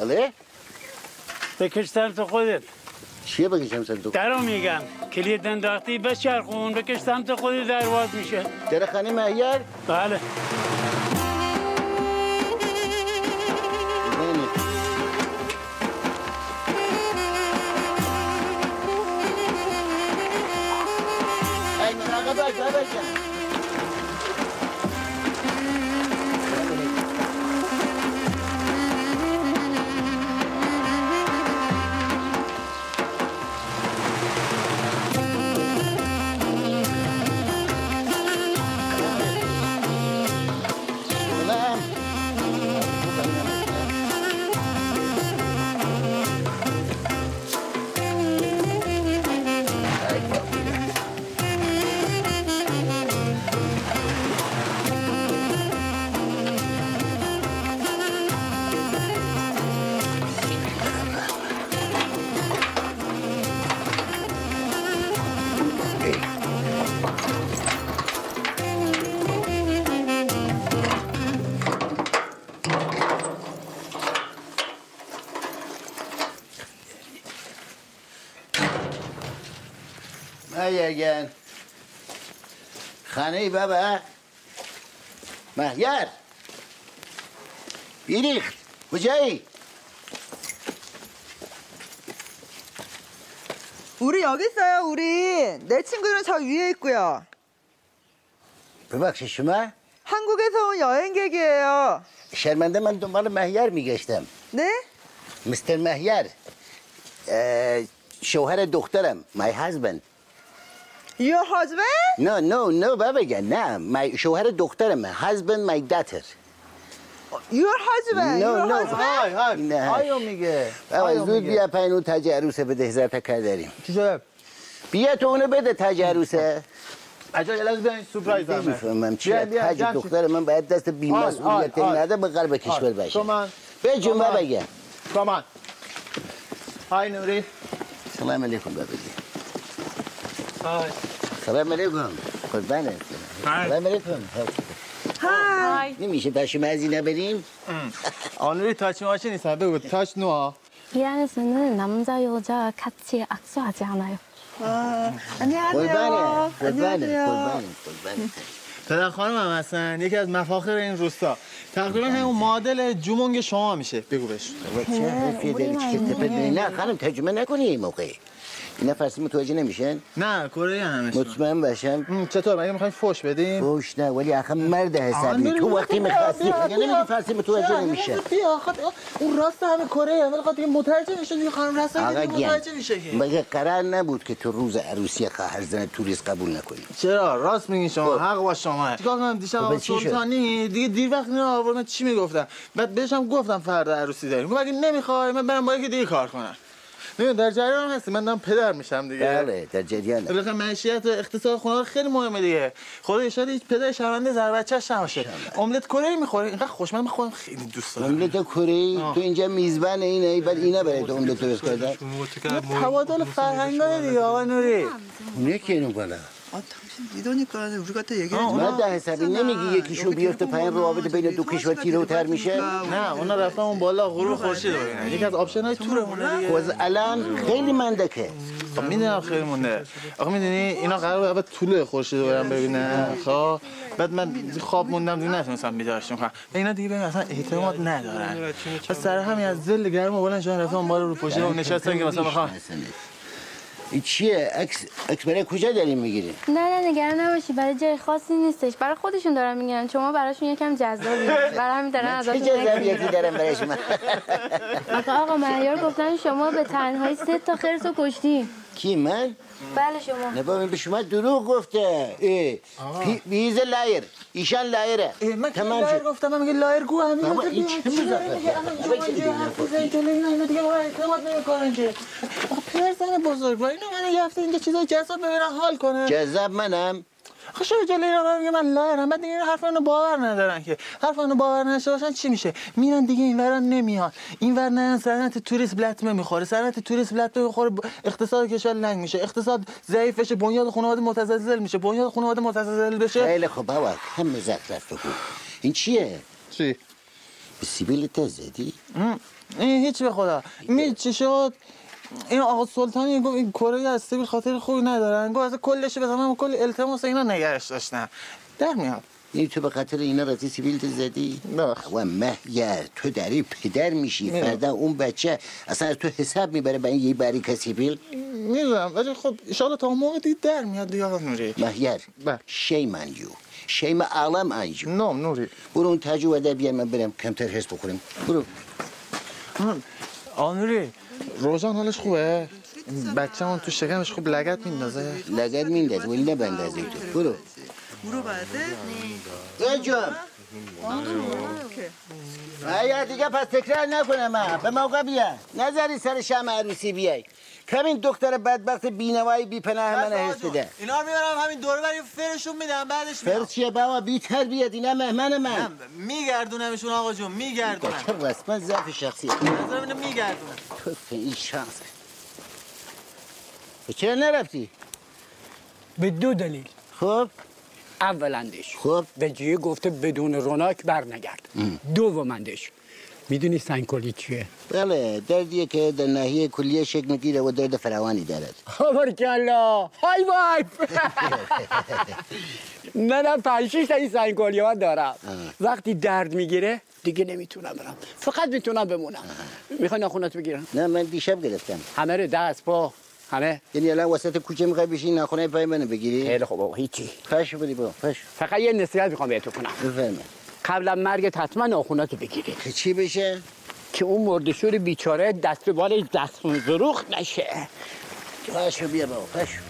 ليه؟ تكشتان تقدر. چیه بکشم تو درو میگم کلید انداختی بچرخون بکش سمت خودت درواز میشه. در خانه مهیر بله. مهیرگن خانه ای بابا مهیر بیریخت کجایی 우리 여기 있어요, 우리. 내 친구는 저 위에 있고요. ببخشید شما 한국에서 온 여행객이에요. شرمنده من دنبال مهیر میگشتم 네? مستر مهیر اه، شوهر دخترم my husband Your husband? no no no بابا جان نه my شوهر دخترم husband my daughter Your husband? no Your no husband? نه آیو میگه بابا زود میگه. بیا پایین تاج عروسه بده هزار تا کار داریم چی شده؟ بیا تو اونو بده تاج عروسه عجب یه لحظه بیاین سورپرایز دارم نمی‌فهمم چیه بیا، تاج جمع شید. دختر من باید دست بی‌مسئولیت آی، آی، نده به غرب کشور. باشه تومن به تومن. بگم تومن های نوری سلام علیکم بابا جان. های سلام علیکم قربانت سلام علیکم های. نمیشه پشم از اینا بریم آنوری تاچ ماشین نیست بگو تاچ نو 이란에서는 남자 여자 같이 악수하지 않아요. 아, قربانه 안녕하세요. قربانه 안녕하세요. قربانه قربانه پدر خانم هم هستن یکی از مفاخر این روستا تقریبا همون معادل جومونگ شما میشه بگو بهش چه حرفی داری چه تپت می‌ری؟ نه خانم ترجمه نکنی این موقع اینا فارسی متوجه نمیشن؟ نه کره همشون مطمئن باشم. چطور؟ مگه می‌خواین فوش بدیم؟ فوش نه ولی آخه مرد حسابی. تو وقتی می‌خواستی میگه نمیگی. فارسی متوجه نمیشه؟ بیا اون راست همه کره ولی خاطر دیگه مترجم دیگه. خانم رسا مترجم میشه مگه قرار نبود که تو روز عروسی خواهر زن توریست قبول نکنی؟ چرا؟ راست میگین شما. حق با شما. چیکار کنم؟ دیشب خب،؟ سلطانی. دیگه دیر وقت نه آوردن چی می‌گفتم؟ بعد بهشم گفتم فردا عروسی داریم. اگه نمی‌خوای من برم با یکی دیگه کار کنم. نه در جریان هستی. من دارم پدر میشم دیگه. بله در جریانه. بالاخره معیشت و اقتصاد خونه خیلی مهمه دیگه. خدا ایشالا هیچ پدر شرمنده زر بچه‌ش نباشه. املت کره می‌خوره. اینقدر خوشمزه من خودم خیلی دوست دارم. املت کره تو اینجا میزبان اینه بعد اینا برای تو املت درست کردن تبادل فرهنگای دیگه آقا نوری. اونه که اینو بالا. می‌دونی کنه 우리 같아 얘기해 줘. ده حسابی نمیگی یکیشون بیفته پایین روابط بین دو کشور تر میشه؟ نه اونا رفتن اون بالا غروب خورشید ببینن. یکی از آپشن‌های تورمونه دیگه. باز الان خیلی مندکه. خب می‌دونم خیلی مونده. آخه می‌دونی اینا قرار بود طول خورشید رو برن ببینن. خب بعد من خواب موندم دیگه نتونستم بیدار شم. اینا دیگه بهم اصلا اعتماد ندارن. پس سر همین از ذل گرم و بلند شدن رفتن بالا رو پشت اون نشستن که مثلا بخوام چیه؟ عکس عکس برای کجا داریم می‌گیری؟ نه نه نگران نباشی. برای جای خاصی نیستش. برای خودشون دارن میگن شما براشون یکم جذابی. برای همین دارن چه ازتون جذابیتی دارم برای شما؟ آقا آقا معیار گفتن شما به تنهایی سه تا خرس رو کشتی کی من؟ بله شما. نه بابا به شما دروغ گفته. اه. he- he is liar ایشان liar ه من که liar شد. گفتم من میگه liar گو همین بابا، این. چه؟ میگه؟ الان بابا، شما چه یه حرف بزنید جلوی اینا، اینا دیگه ما رو اعتماد نمی‌کنن که. آقا پدر زن بزرگ اینو من یه هفته اینجا چیزای جذاب ببینن حال کنه. جذاب منم؟ آخه شما جلوی اینا من میگه من liar م بعد دیگه این حرف منو باور ندارن که. حرف منو باور نداشته باشن چی میشه؟ میرن دیگه این ورا نمیان. این ور نه صنعت توریسم لطمه می‌خوره صنعت توریسم لطمه می‌خوره اقتصاد کشور لنگ میشه. اقتصاد ضعیف بشه بنیاد خانواده متزلزل میشه. بنیاد خانواده متزلزل بشه. خیلی خوب بابا. کم مزخرف بگو این چیه؟ چی؟ به سیبیل تز زدی؟ این هیچ به خدا. می چی شد؟ این آقا سلطانی گفت این کره از سیبیل خاطر خوبی ندارن گفت اصلا کلش بزنم کل التماس اینا نگرش داشتن. در میاد. این تو به خاطر اینا رفتی سیبیل زدی؟ و مهیر تو داری پدر میشی. فردا اون بچه اصلا از تو حساب می‌بره به این یه بری سیبیل؟ می‌دونم ولی خب ایشالا تا اون موقع دیگه در میاد دیگه آقا نوری. مهیر شیم انجو. شیم عالم انجو. نام نوری. برو اون تجربه بیار من برم کمتر حس بخورم برو. آقا نوری روزان حالش خوبه؟ بچه اون تو شکمش خوب لگت میندازه؟ لگت میندازه ولی نبندازه تو برو برو بعده آدمی. ایا دیگه پس تکرار نکنه من به موقع بیا نظری سر شم عروسی بیای کمین دختر بدبخت بینوایی بی پناه من حس بده. اینا رو می‌برم همین دوره بری فرشون میدم بعدش فر چیه بابا؟ بی تربیت اینا مهمن من. میگردونمشون آقا جون میگردونم. چه رسما ضعف شخصیت. نظرم اینو میگردونم. تو این شانس. چرا نرفتی؟ به دو دلیل. خب؟ اولندش خب؟ وجیه گفته بدون روناک بر نگرد دومندش می‌دونی سنگکلی چیه؟ بله دردیه که در ناحیه کلیه شکل می‌گیره و درد فراوانی دارد. بارکلا های وایف نه نه پنج شیش تا این سنگکلی ها دارم. وقتی درد می‌گیره دیگه نمی‌تونم برم. فقط می‌تونم بمونم. می‌خوای ناخونات بگیرم؟ نه من دیشب گرفتم. همه رو دست پا همه. یعنی الان وسط کوچه می‌خوای بشین ناخونه پای منو بگیری؟ خیلی خوب هیچی. پشو بدی با پشو فقط یه نصیحت می‌خوام بهتون کنم. بفرمه قبل از مرگت حتما ناخوناتو بگیری که چی بشه؟ که اون مردشور بیچاره دست به بالش دست زروخ نشه. پشو بیا بابا پشو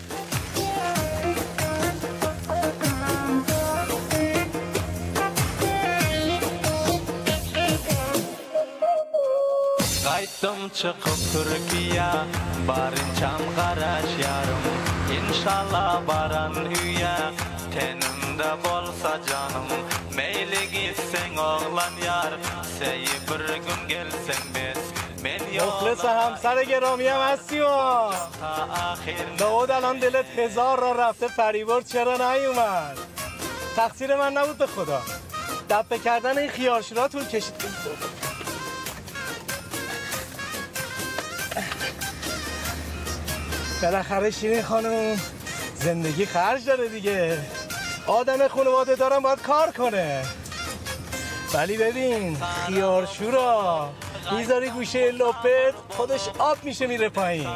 Qaytdım çıkıp Türkiye Barınçam qaraş yarım. İnşallah baran üye Tenimde bolsa canım. Meyli gitsen oğlan yar Seyi bir gün gelsen biz Men مخلص همسر گرامی هم هستی و داود الان دلت هزار را رفته فریبرد چرا نیومد تقصیر من نبود به خدا دفه کردن این خیارشورا طول کشید بالاخره شیرین خانم زندگی خرج داره دیگه آدم خانواده دارم باید کار کنه. ولی ببین خیارشورا می‌ذاری گوشه لپت خودش آب میشه میره پایین.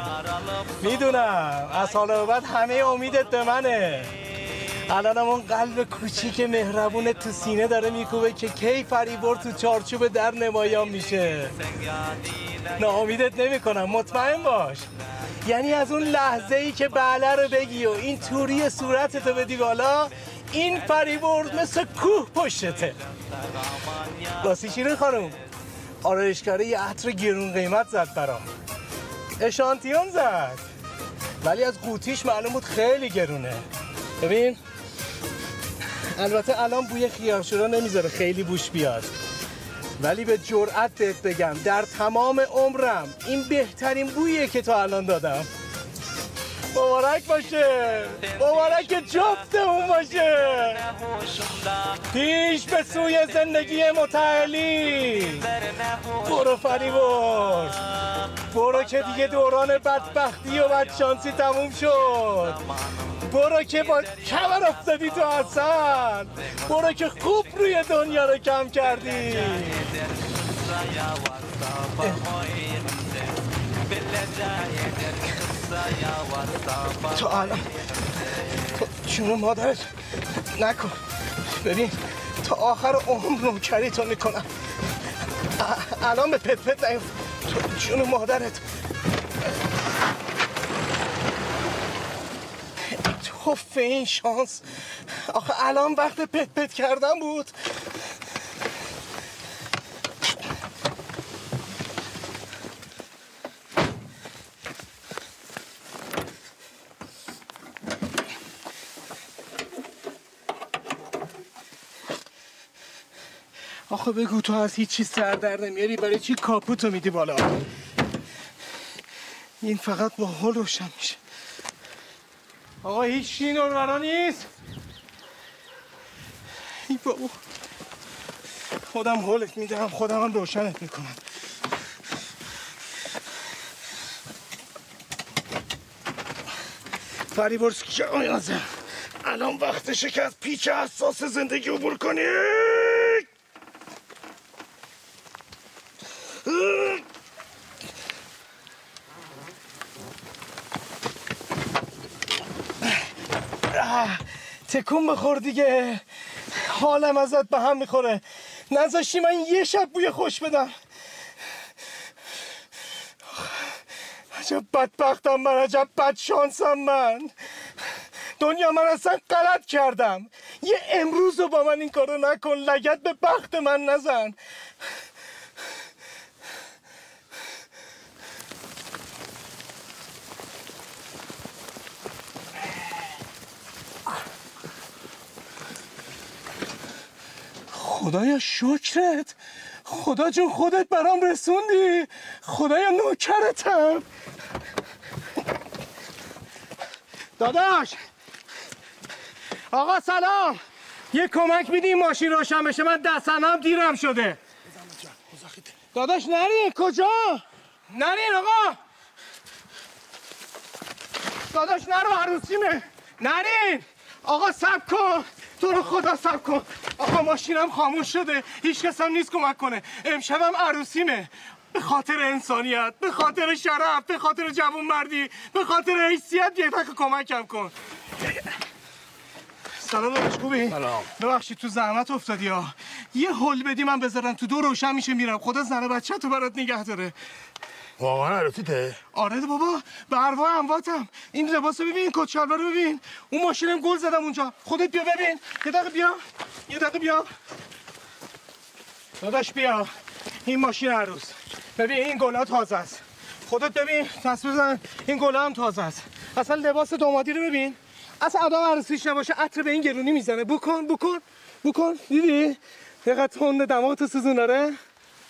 می‌دونم. از حالا بعد همه امیدت به منه. الانم اون قلب کوچیک مهربون تو سینه داره میکوبه که کی فریبر تو چارچوب در نمایان میشه. ناامیدت نمی‌کنم. مطمئن باش. یعنی از اون لحظه ای که بله رو بگی و این توری صورتتو بدی بالا این فریبرز مثل کوه پشتته. راستی شیرین خانم؟ آرایشکاره یه عطر گرون قیمت زد برام. اشانتیون زد. ولی از قوطیش معلوم بود خیلی گرونه. ببین البته الان بوی خیارشورا نمی‌ذاره خیلی بوش بیاد. ولی به جرأت بهت بگم در تمام عمرم این بهترین بویه که تا الان دادم. مبارک باشه. مبارک جفتمون باشه. پیش به سوی زندگی متعالی. برو فریبرز برو که دیگه دوران بدبختی و بدشانسی تموم شد. برو که با کمر افتادی تو حسن. برو که خوب روی دنیا رو کم کردی. تو الان تو جون مادرت نکن. ببین تا آخر عمر نوکری تو می‌کنم. الان به پت پت نیفت تو جون مادرت. توف این شانس. آخه الان وقت پت پت کردن بود. آخه بگو تو از هیچی سر در نمیاری برای چی کاپوتو میدی بالا؟ این فقط با هل روشن میشه. آقا هیچ چی نورورا نیست. ای بابا. خودم هولت میدم خودم هم روشنت می‌کنم. فریبرز جایازه الان وقتشه که از پیچ حساس زندگی عبور کنی آه، تکون بخور دیگه. حالم ازت به هم می‌خوره. نذاشتی من یه شب بوی خوش بدم. عجب بدبختم من عجب بدشانسم من. دنیا من اصلا غلط کردم. یه امروز رو با من این کارو نکن لگت به بخت من نزن. خدایا شکرت. خدا جون خودت برام رسوندی. خدایا نوکرتم. داداش. آقا سلام. یه کمک میدی ماشین روشن بشه؟ من دستنم دیرم شده. داداش نرین کجا؟ نرین آقا. داداش نرو عروسیمه. نرین. آقا سب کن. تو رو خدا سب کن. آقا ماشینم خاموش شده. هیچ کس هم نیست کمک کنه. امشبم عروسیمه. به خاطر انسانیت به خاطر شرف به خاطر جوان مردی به خاطر حیثیت یه دقیقه کمکم کن. سلام داداش خوبی؟ سلام. ببخشید تو زحمت افتادی ها. یه هل بدی من بذارم تو دو روشن میشه میرم. خدا زن بچه تو برات نگه داره. واقعا عروسیته آره ده بابا به ارواح امواتم این لباس رو ببین این کت شلوار رو ببین. اون ماشینم گل زدم اونجا. خودت بیا ببین. یه دقیقه بیا. یه دقیقه بیا. داداش بیا. این ماشین عروس. ببین این گلا تازه است. خودت ببین. دست بزن. این گلا هم تازه است. اصلا لباس دامادی رو ببین. اصلا آدم عروسیش نباشه عطر به این گرونی می‌زنه. بکن بکن بکن. دیدی؟ چقدر تند دماغ تو سوزون داره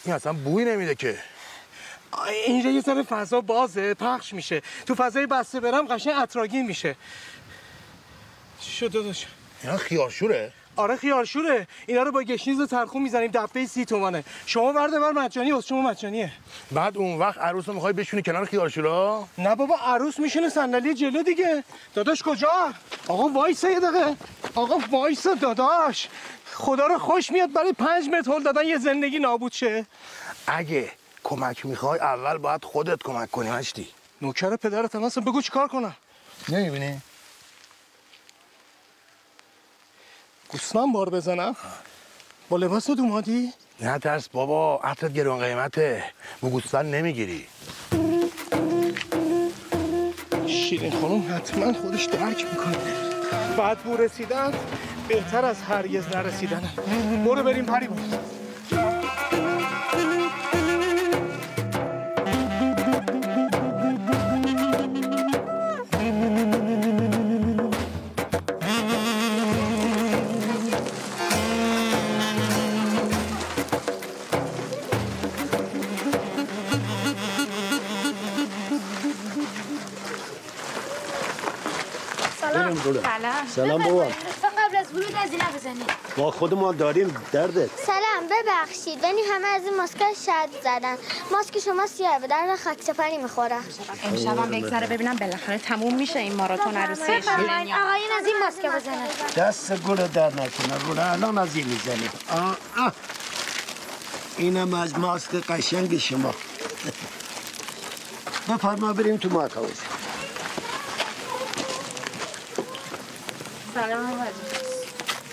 این اصلا بوی نمیده که. اینجا یه ذره فضا بازه پخش میشه. تو فضای بسته برم قشنگ اطراگین میشه. چی شد داداش. اینا خیارشوره؟ آره خیارشوره. اینا رو با گشنیز و ترخون می‌زنیم دبه سی تومنه شما ورده بر مجانی از شما مجانیه. بعد اون وقت عروس رو می‌خوای بشونی کنار خیارشورا؟ نه بابا عروس میشینه صندلی جلو دیگه. داداش کجا؟ آقا وایسا یه دقیقه. آقا وایسا داداش. خدا رو خوش میاد برای پنج متر هل دادن یه زندگی نابود شه. اگه کمک می‌خوای اول باید خودت کمک کنی مشتی نوکر پدرت هم بگو چیکار کنم. نمی‌بینی؟ گوسمن بار بزنم. با لباس اومدی؟ نه ترس بابا عطرت گران قیمته. مو گوسفند نمی‌گیری. شیرین خانم حتما خودش درک می‌کنه. بعد بو رسیدن بهتر از هرگز نرسیدن برو بریم پری بود برو. سلام. سلام بابا. قبل از ورود از اینا بزنید ما خودمون داریم دردت. سلام ببخشید. ولی همه از این ماسکا شد زدن. ماسک شما سیاه به درد خاک سپری می‌خوره امشبم بگذره ببینم بالاخره تموم میشه این ماراتون عروسی. بفرمایید. آقایون از این ماسکا بزنن. دست گل در نکنه رو الان از این آه. اینم از ماسک قشنگ شما. [laughs] بفرما بریم تو ماتاوز سلام.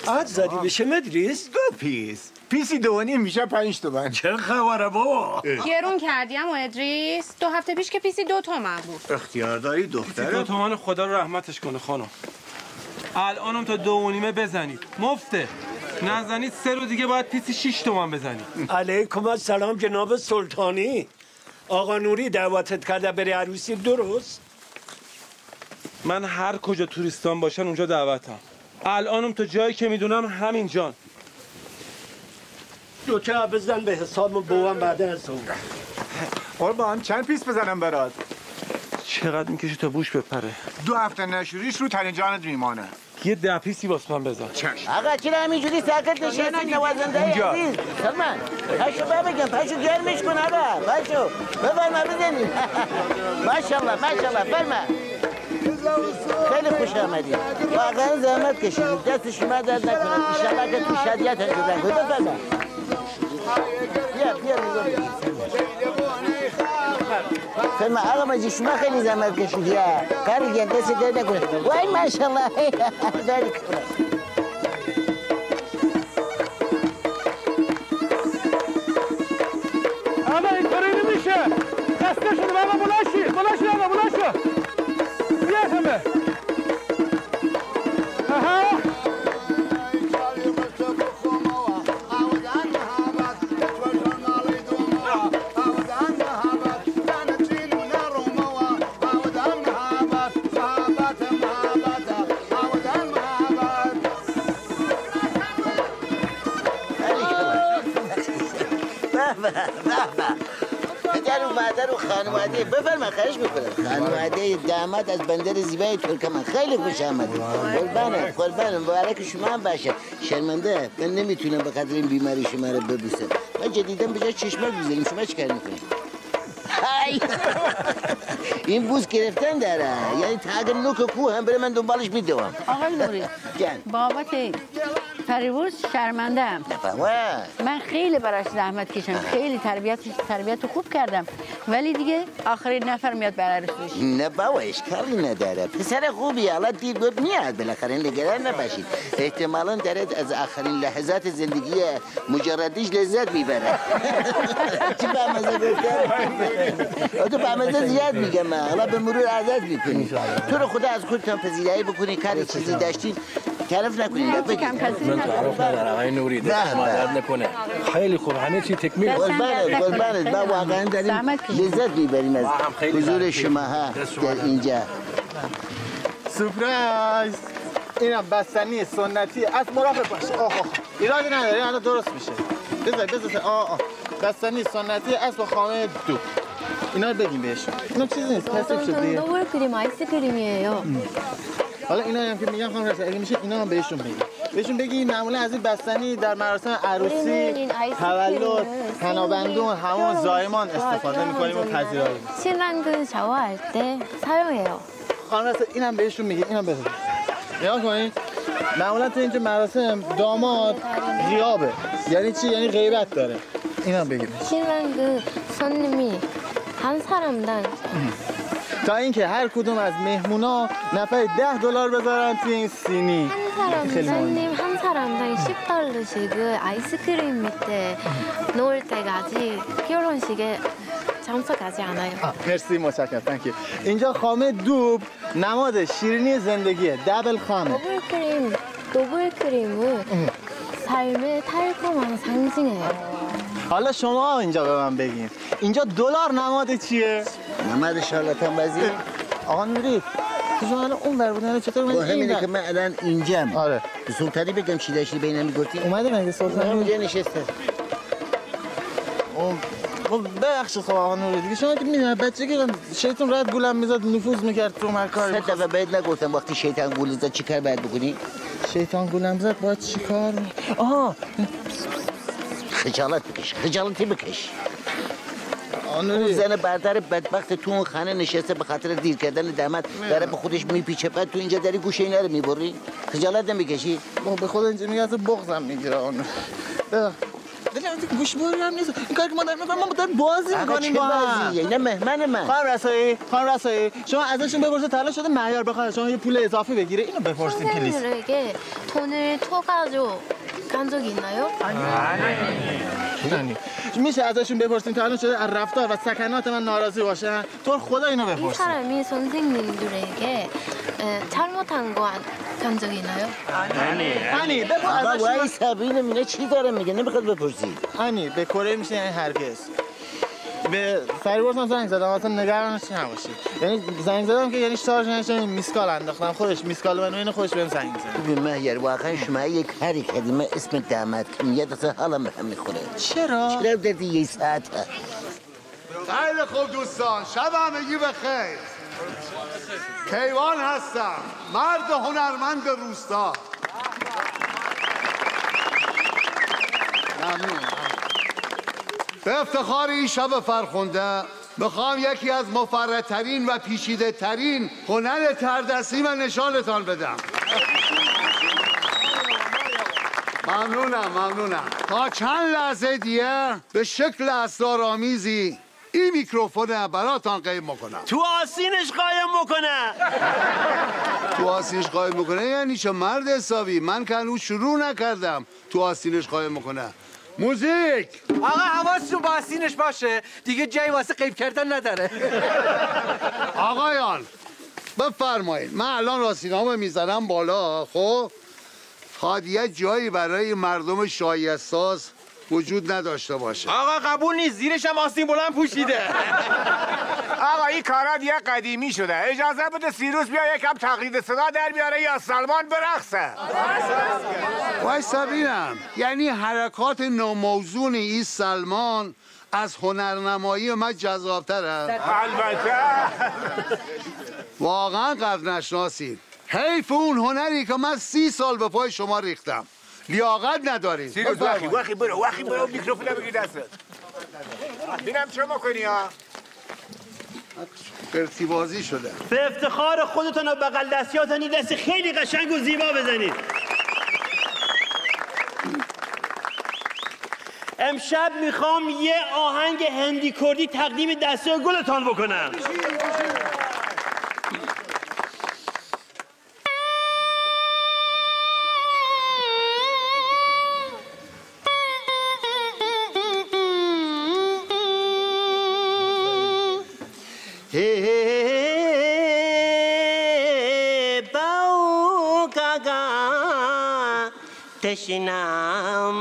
عد زدی بشه مدریس؟ دو پیس پیسی دوانی میشه پنج تومن. چه خبره بابا؟ گرون کردی اما ادریس؟ دو هفته پیش که پیسی دو تومن بود. اختیار داری دو دختره. تومن خدا رو رحمتش کنه خانم. الانم تا دو و نیمه بزنید. مفته. نزنید سه رو دیگه باید پیسی شیش تومن بزنید. علیکم السلام جناب سلطانی. آقا نوری دعوتت کرده بری عروسی؟ درست؟ من هر کجا توریستان باشن اونجا دعوتم. الانم تا جایی که می‌دونم همین جان. دو تا بزن به حساب بوام بعد از اون قربان چند پیس بزنم برات؟ چقدر می‌کشی تا بوش بپره؟ دو هفته نشوریش رو جانت میمانه. یه ده پیسی واسه من بزن. آقا چرا همینجوری ساکت نشستی نوازنده اینجا. عزیز. سلمان پشو ببگم پشو گرمش کن آقا. پشو بفرما بزنیم [laughs] ماشاءالله ماشاءالله. فرما خیلی خوش آمدید واقعا زحمت کشیدید دست شما درد نکنه. ایشالله که تو شدیت انتظار کنید بیا بیا بیا فرما آقا مجی شما خیلی زحمت کشیدی گرد دست درد نکنه. وای ماشاءالله. [laughs] بارک الله داماد از بندر زیبای ترکمن. خیلی خوش آمدید قربانم قربانم. مبارک شما هم باشه شرمنده من نمی‌تونم به قدر این بیماری شما رو ببوسم. من جدیدم به جای چشمک بزنیم شما چیکار می‌کنید؟ های. این بوس گرفتن داره. یعنی تا اگر نوک کو هم بره من دنبالش میدوم آقای نوری جان. بابت پریروز شرمنده ام من خیلی براش زحمت کشم. خیلی تربیت تربیت خوب کردم. ولی دیگه آخرین نفر میاد بر عروسیش نه بابا اشکالی نداره. پسر خوبی حالا دیر بود میاد. بالاخره نگران نباشید. احتمالا داره از آخرین لحظات زندگی مجردیش لذت می‌بره. چی به مزه گفتم؟ تو به مزه زیاد میگم. حالا به مرور عادت می‌کنی. تو رو خدا از خودتان پذیرایی بکنی. کار چیزی داشتین. طرف نکنی من تعارف ندارم آقای نوری دست نکنه خیلی خوب همه چی تکمیل قربانت قربانت ما واقعا داریم لذت می‌بریم از حضور شما ها در اینجا سپرایز اینم بستنی سنتی از مراقب باش آه آه ایرادی نداره این الان درست میشه بذار بذار آه آه بستنی سنتی از با خامه دو اینا رو بگیم بهشون اینا چیزی نیست کسی شده دوباره کریم آیس کریمیه یا حالا اینا هم که میگم خانم رسول اگه میشه اینا هم بهشون بگی بهشون بگی معمولا از این بستنی در مراسم عروسی این آیس تولد کریمه. تنابندون همون زایمان استفاده میکنیم و پذیرایی 신랑들 샤워할 때 사용해요. خانم رسول اینم بهشون میگی اینم بهشون نگاه کنید معمولا تو اینجا مراسم داماد غیابه یعنی چی یعنی غیبت داره اینم بگیم 신랑 그 손님이 한 사람당 تا اینکه هر کدوم از مهمونا نفر ده دلار بذارن تو این سینی 사람 خیلی مهمه. 손님 한 사람당 10달러씩을 아이스크림 밑에 놓을 때까지 결혼식에 참석하지 않아요. آه، مرسی متشکرم تانکیو اینجا خامه دوب نماد شیرینی زندگیه دبل خامه 더블크림, 더블크림은 삶의 달콤한 상징이에요. حالا شما اینجا به من بگین. اینجا دلار نماد چیه؟ نماد شارلاتان بازی. آقا نوری تو شما الان اون ور بودن چطور با اومدی همینه که من الان اینجام. آره. به سلطانی بگم چی داشتی بینم می‌گفتی؟ اومده مگه سلطانی؟ اونجا نشسته. اون خب ببخشید خب آقا نوری دیگه شما که می‌دونم بچه که شیطون رد گولم می‌زد نفوذ می‌کرد تو هر کاری صد دفعه بهت نگفتم وقتی شیطان گول زد چی کار باید بکنی؟ شیطان گولم زد باید چی کار آها. خجالت بکش خجالتی بکش. آنوری. اون زن برادر بدبخت تو اون خانه نشسته به خاطر دیر کردن داماد داره به خودش میپیچه بعد تو اینجا داری گوشه اینا رو می‌بری؟ خجالت نمی‌کشی؟ با به خود اینجا میگه اصلا بغضم می‌گیره از گوش بری هم نیست. این کاری که ما داریم می‌کنیم ما داریم بازی می‌کنیم با هم؟ اینا مهمن من. خانم رسایی خانم رسایی شما ازشون بپرسید تا شده معیار بخواد شما یه پول اضافی بگیره اینو بپرسید پلیز. 선생 님에게 돈을 토가져 간 적이 있나요? یعنی میشه ازشون بپرسیم تا الان شده از رفتار و سکنات من ناراضی باشن تو رو خدا اینو 이 بپرسید 사람이 선생님들에게 에, 잘못한 거 간 적이 있나요? هنی بپرس آقا ازشون وای سبینه میگه چی داره میگه نمیخواد بپرسی هنی به کره میشه یعنی هرگز به فریبرز زنگ زدم اصلا نگرانش نباشید یعنی زنگ زدم که یعنی شارژ نشه میسکال انداختم. خودش میسکال منو اینو خودش بهم زنگ زد. ببین مهیر واقعا شما یک کاری کردی. من اسم داماد کنیت اصلا حالم به هم می‌خوره چرا؟ چرا دادی یه ساعت؟ خیلی خوب دوستان. شب همگی بخیر کیوان هستم. مرد هنرمند روستا. ممنون. به افتخار این شب فرخنده می‌خوام یکی از مفردترین و پیچیده ترین هنر تردستی و نشانتان بدم. ممنونم ممنونم. تا چند لحظه دیگه به شکل اسرارآمیزی این میکروفون براتان قیم می‌کنم تو آسینش قایم بکنه. تو آسینش قایم می‌کنه یعنی چه مرد حسابی؟ من که هنوز شروع نکردم تو آسینش قایم می‌کنه موزیک! آقا حواستون با آسینش باشه. دیگه جای واسه قیب کردن نداره. [laughs] آقایان بفرمایید. من الان آسینامو می‌زنم بالا خب؟ خواد یه جایی برای مردم شایستاز وجود نداشته باشه. آقا قبول نیست زیرش هم آستین بلند پوشیده. [laughs] آقا این کارا دیگه قدیمی شده. اجازه بده سیروس بیا یکم تقلید صدا در بیاره یا سلمان برقصه. وای سبینم یعنی حرکات ناموزون این سلمان از هنرنمایی من جذابتره البته. واقعا قدر نشناسید حیف اون هنری که من سی سال به پای شما ریختم. لیاقت ندارید سیروس وخی بفرمایید. وخی برو وخی برو میکروفون بگی دستت. بینم چه می‌کنی ها؟ قرتی بازی شده. به افتخار خودتون و بغل دستیاتون این دست خیلی قشنگ و زیبا بزنید. امشب می‌خوام یه آهنگ هندی کردی تقدیم دسته گلتان بکنم. কৃষ্ণা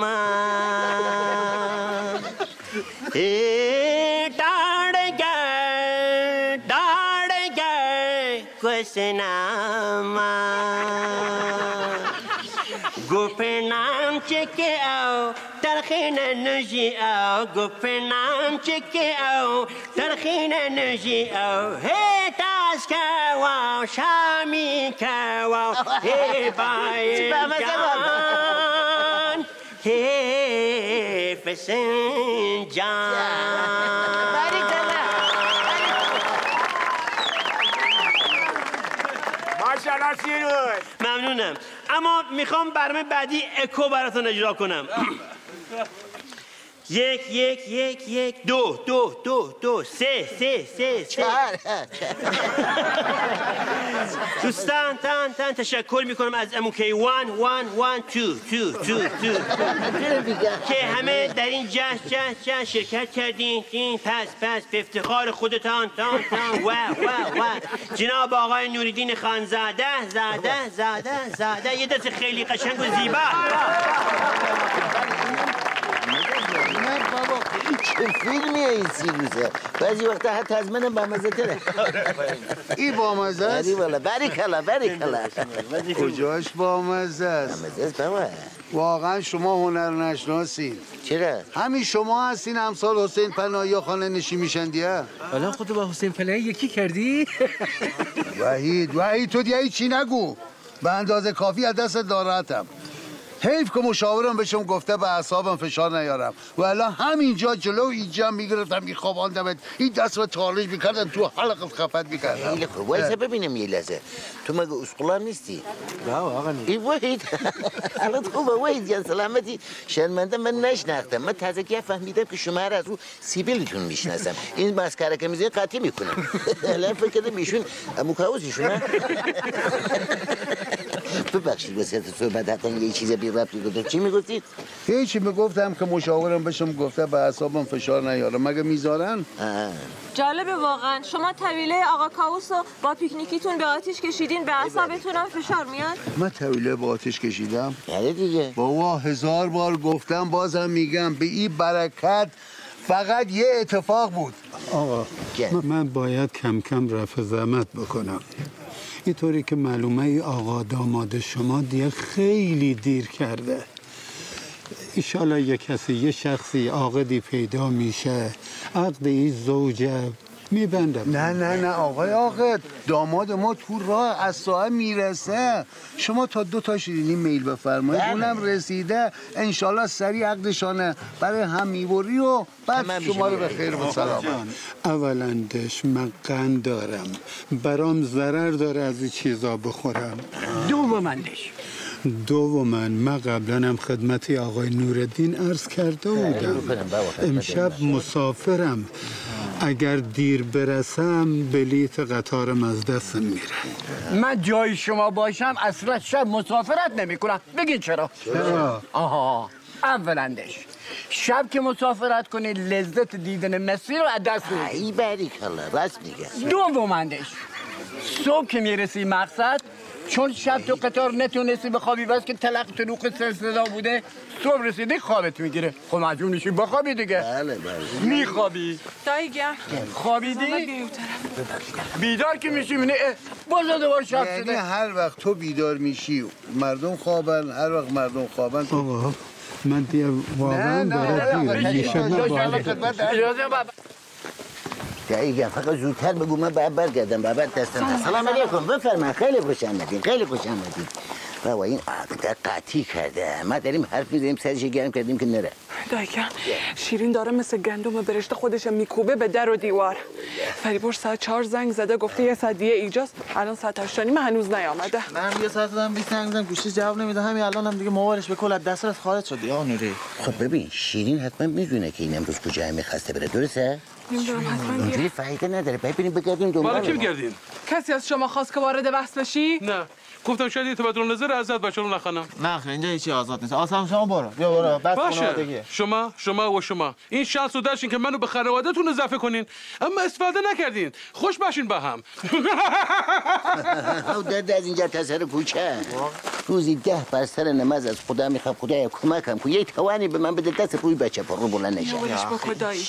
মা এ টাড় গে টাড় গে Krishna Gopinam chiki o, tarkhina nuji o. Gopinam chiki o, o. Hey tas kawa, shami kawa, hey bayin. جان هی ماشاءالله سیروس ممنونم اما می‌خوام برنامه بعدی اکو براتون اجرا کنم یک یک یک یک دو دو دو دو سه سه سه سه. دوستان تان تان تشکر می‌کنم از اموکی وان وان وان تو تو تو تو. که همه در این جشن جشن جشن شرکت کردین. این پس پس به افتخار خودتان. تان تان. و و و. جناب آقای نوریدین خانزاده زاده زاده زاده. یه دست خیلی قشنگ و زیبا. چه فیلمیه این سیروسه بعضی وقتا حتی از منم با مزه تره ای با مزه است؟ بری والا بری کلا بری کلا. کجاش با مزه است؟ مزه است بابا. واقعا شما هنر نشناسین. چرا؟ همین شما هستین امثال حسین پناهی خانه نشی میشن دیگه حالا خودتو با حسین پناهی یکی کردی؟ وحید وحید تو دیگه چی نگو. به اندازه کافی از دست دارتم حیف که مشاورم بهشم گفته به اعصابم فشار نیارم. و الان همینجا جلو اینجا می‌گرفتم میخواباندمت این دست رو تالش می‌کردن تو حلقت خفت می‌کردم. خیلی خوب. وایسا ببینم یه لحظه. تو مگه اسقلان نیستی؟ نه آقا ای وحید. [laughs] حالت خوبه وحید جان سلامتی. شرمنده من نشناختم. من تازه که فهمیدم که شما را از رو سیبیلتون می‌شناسم. این مسکره که میزه قطعی می‌کنم [laughs] الان فکر کردم ایشون اموکاوزیشونه [laughs] ببخشید وسط صحبت حقا یه چیز بی ربطی گفتم چی می‌گفتید؟ هیچی می‌گفتم که مشاورم بهشم گفته به اعصابم فشار نیارم مگه می‌ذارن؟ جالبه واقعا. شما طویله آقا کاوس رو با پیکنیکیتون به آتیش کشیدین به اعصابتون هم فشار میاد؟ من طویله با آتش کشیدم. بله دیگه. بابا هزار بار گفتم بازم میگم به این برکت فقط یه اتفاق بود. آقا من باید کم کم رفع زحمت بکنم. اینطوری که معلومه ای آقا داماد شما دیگه خیلی دیر کرده. ایشالا یه کسی یه شخصی عاقدی پیدا میشه. عقد این زوجه میبندم. نه نه نه آقای عاقد داماد ما تو راه از ساعه می‌رسه. شما تا دو تا شیرینی میل بفرمایید بله. اونم رسیده. انشالله سریع عقدشانه برای هم می‌بری و بعد شما رو. به خیر و آقا جان اولندش من قند دارم. برام ضرر داره از این چیزا بخورم. دومندش. دومن من قبلا هم خدمت آقای نوردین عرض کرده بودم. امشب مسافرم. اگر دیر برسم بلیت قطارم از دستم میره. من جای شما باشم اصلا شب مسافرت نمی کنم بگین چرا؟ چرا؟ آها اولندش. شب که مسافرت کنی لذت دیدن مسیر رو از دست میدی. ای بری کلا راست میگه. دومندش. صبح که می‌رسی مقصد چون شب تو قطار نتونستی بخوابی بس که تلق تلوق سلسله بوده صبح رسیدی خوابت می‌گیره خب مجبور میشی بخوابی دیگه بله بله میخوابی دایی گم خوابیدی بیدار که میشی می‌بینی باز دوباره شب یعنی هر وقت تو بیدار میشی مردم خوابن هر وقت مردم خوابن تو من دیگه واقعا میشه من باید- دقیقا. فقط زودتر بگو من باید برگردم بعد دستم. سلام علیکم. بفرمایید. خیلی خوش آمدین خیلی خوش آمدین. بابا این عقده قطعی کرده. ما داریم حرف می‌زنیم سرش گرم کردیم که نره. دایکم شیرین داره مثل گندم برشته خودش میکوبه به در و دیوار. فریبور ساعت چهار زنگ زده گفته یه ساعت دیگه ایجاست. الان ساعت هشت و نیم هنوز نیامده. من یه ساعت دادم 20 زنگ زدم گوشیش جواب نمیده. همین الان هم دیگه موبایلش به کل از دسترس خارج شد. یا نوری. خب ببین شیرین حتما می‌دونه که این امروز کجا می‌خواسته بره. درسته؟ نمی‌دونم حتما دیگه اونجوری فایده نداره. ببینیم بگردیم بالا دنبال کی بگردین؟ کسی از شما خواست که وارد بحث بشی؟ نه. گفتم شاید یه تبادل نظر ازت بچه رو نخوانم نه خیلی اینجا هیچی آزاد نیست. آسان شما برو. بیا برو. بس باشه. شما شما و شما. این شانس رو داشتین که منو به خانوادهتون اضافه کنین. اما استفاده نکردین. خوش باشین با هم. او [laughs] درد از اینجا تا سر کوچه. روزی ده بر سر نماز از خدا می‌خوام. خدایا کمکم. کن یه توانی به من بده. دست پوی بچه پر رو بلند نشه. ولش بکن دایی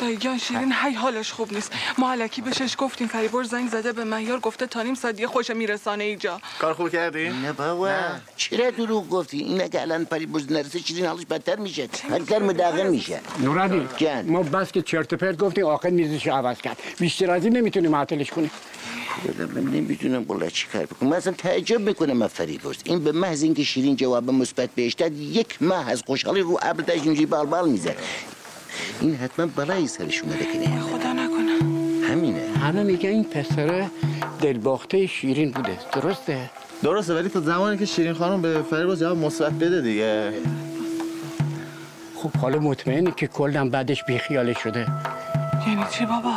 دایی جان شیرین هی حالش خوب نیست. ما علکی بهش گفتیم. فریبور زنگ زده به مهیار گفته تا نیم ساعت دیگه خوش میرسانه اینجا. کار خوب کردی؟ نه بابا. چرا دروغ گفتی؟ این که الان پری بز نرسه شیرین حالش بدتر میشه. هر کار میشه. نورانی جان. ما بس که چرت و پرت گفتیم آخر میزش عوض کرد. بیشتر از این نمی‌تونیم معطلش کنیم خدا من نمی‌دونم والله چی کار بکنم. من اصلا تعجب می‌کنم از فریبرز این به محض اینکه شیرین جواب مثبت بهش داد یک ماه از خوشحالی رو ابر اینجوری بال بال می‌زد. این حتما بلایی سرش اومده که نه. خدا نکنه. همینه. همه میگه این پسر دلباخته شیرین بوده. درسته؟ درسته ولی تا زمانی که شیرین خانم به فریبرز جواب مثبت بده دیگه. خب حالا مطمئنی که کلم بعدش بیخیالش شده. یعنی چی بابا؟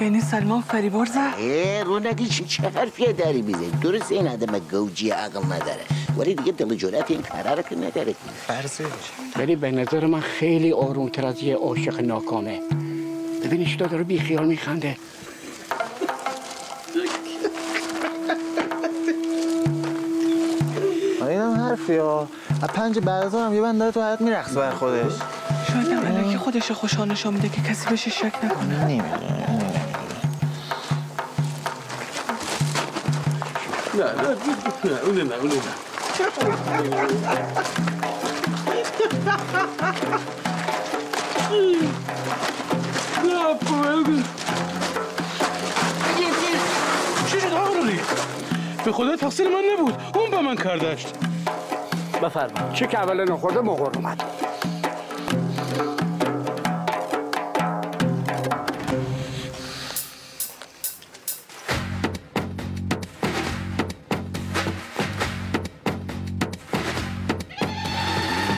یعنی سلمان فریبرزه اه رونقی چه چه حرفیه داری می‌زنی؟ درست این آدم گوجی عقل نداره. ولی دیگه دل جرأت این کارا رو که نداره فرضه. ولی به نظر من خیلی آرومتر از یه عاشق ناکامه. ببین اشتا داره بیخیال میخنده. ها از پنج بعد از هم یه بند داره تو حیات میرقص بر خودش شاید هم الکی خودش خوشحال نشان میده که کسی بهش شک نکنه نمی‌دونم نه نه نه اونه نه اونه نه نه بابا. شیرین آرولی به خدا تقصیر من نبود اون به من کردش بفرما چه که اول نخورده مغر اومد.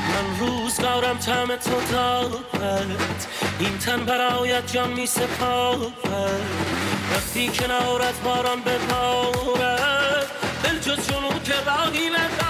من روزگارم تم تو دارد این تن برایت جان می سپارد وقتی کنارت باران ببارد دل جز جنون که قربانت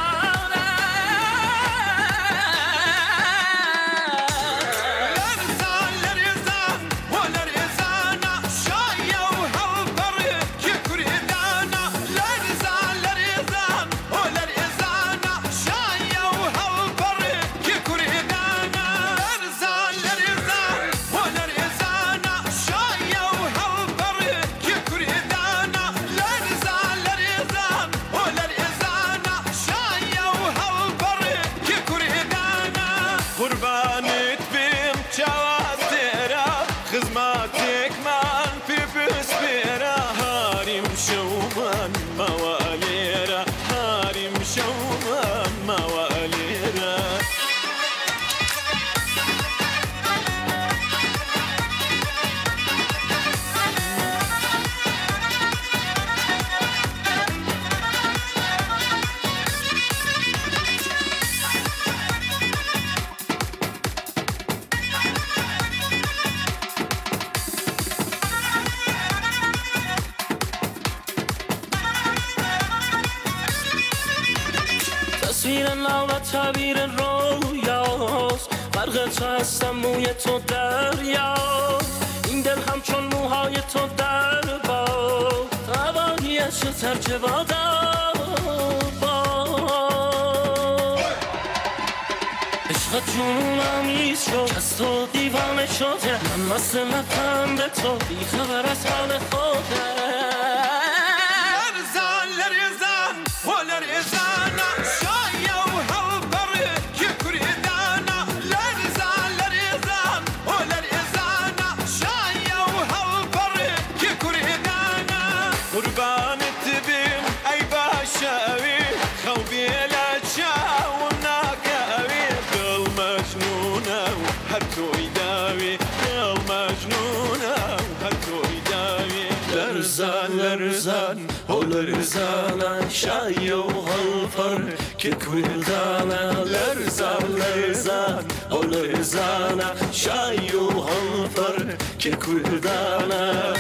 من مست نپند تو. بی خبر از حال خوده او لرزانا شای و غلفر که کردانا لرزان لرزان او لرزانا شای و غلفر که کردانا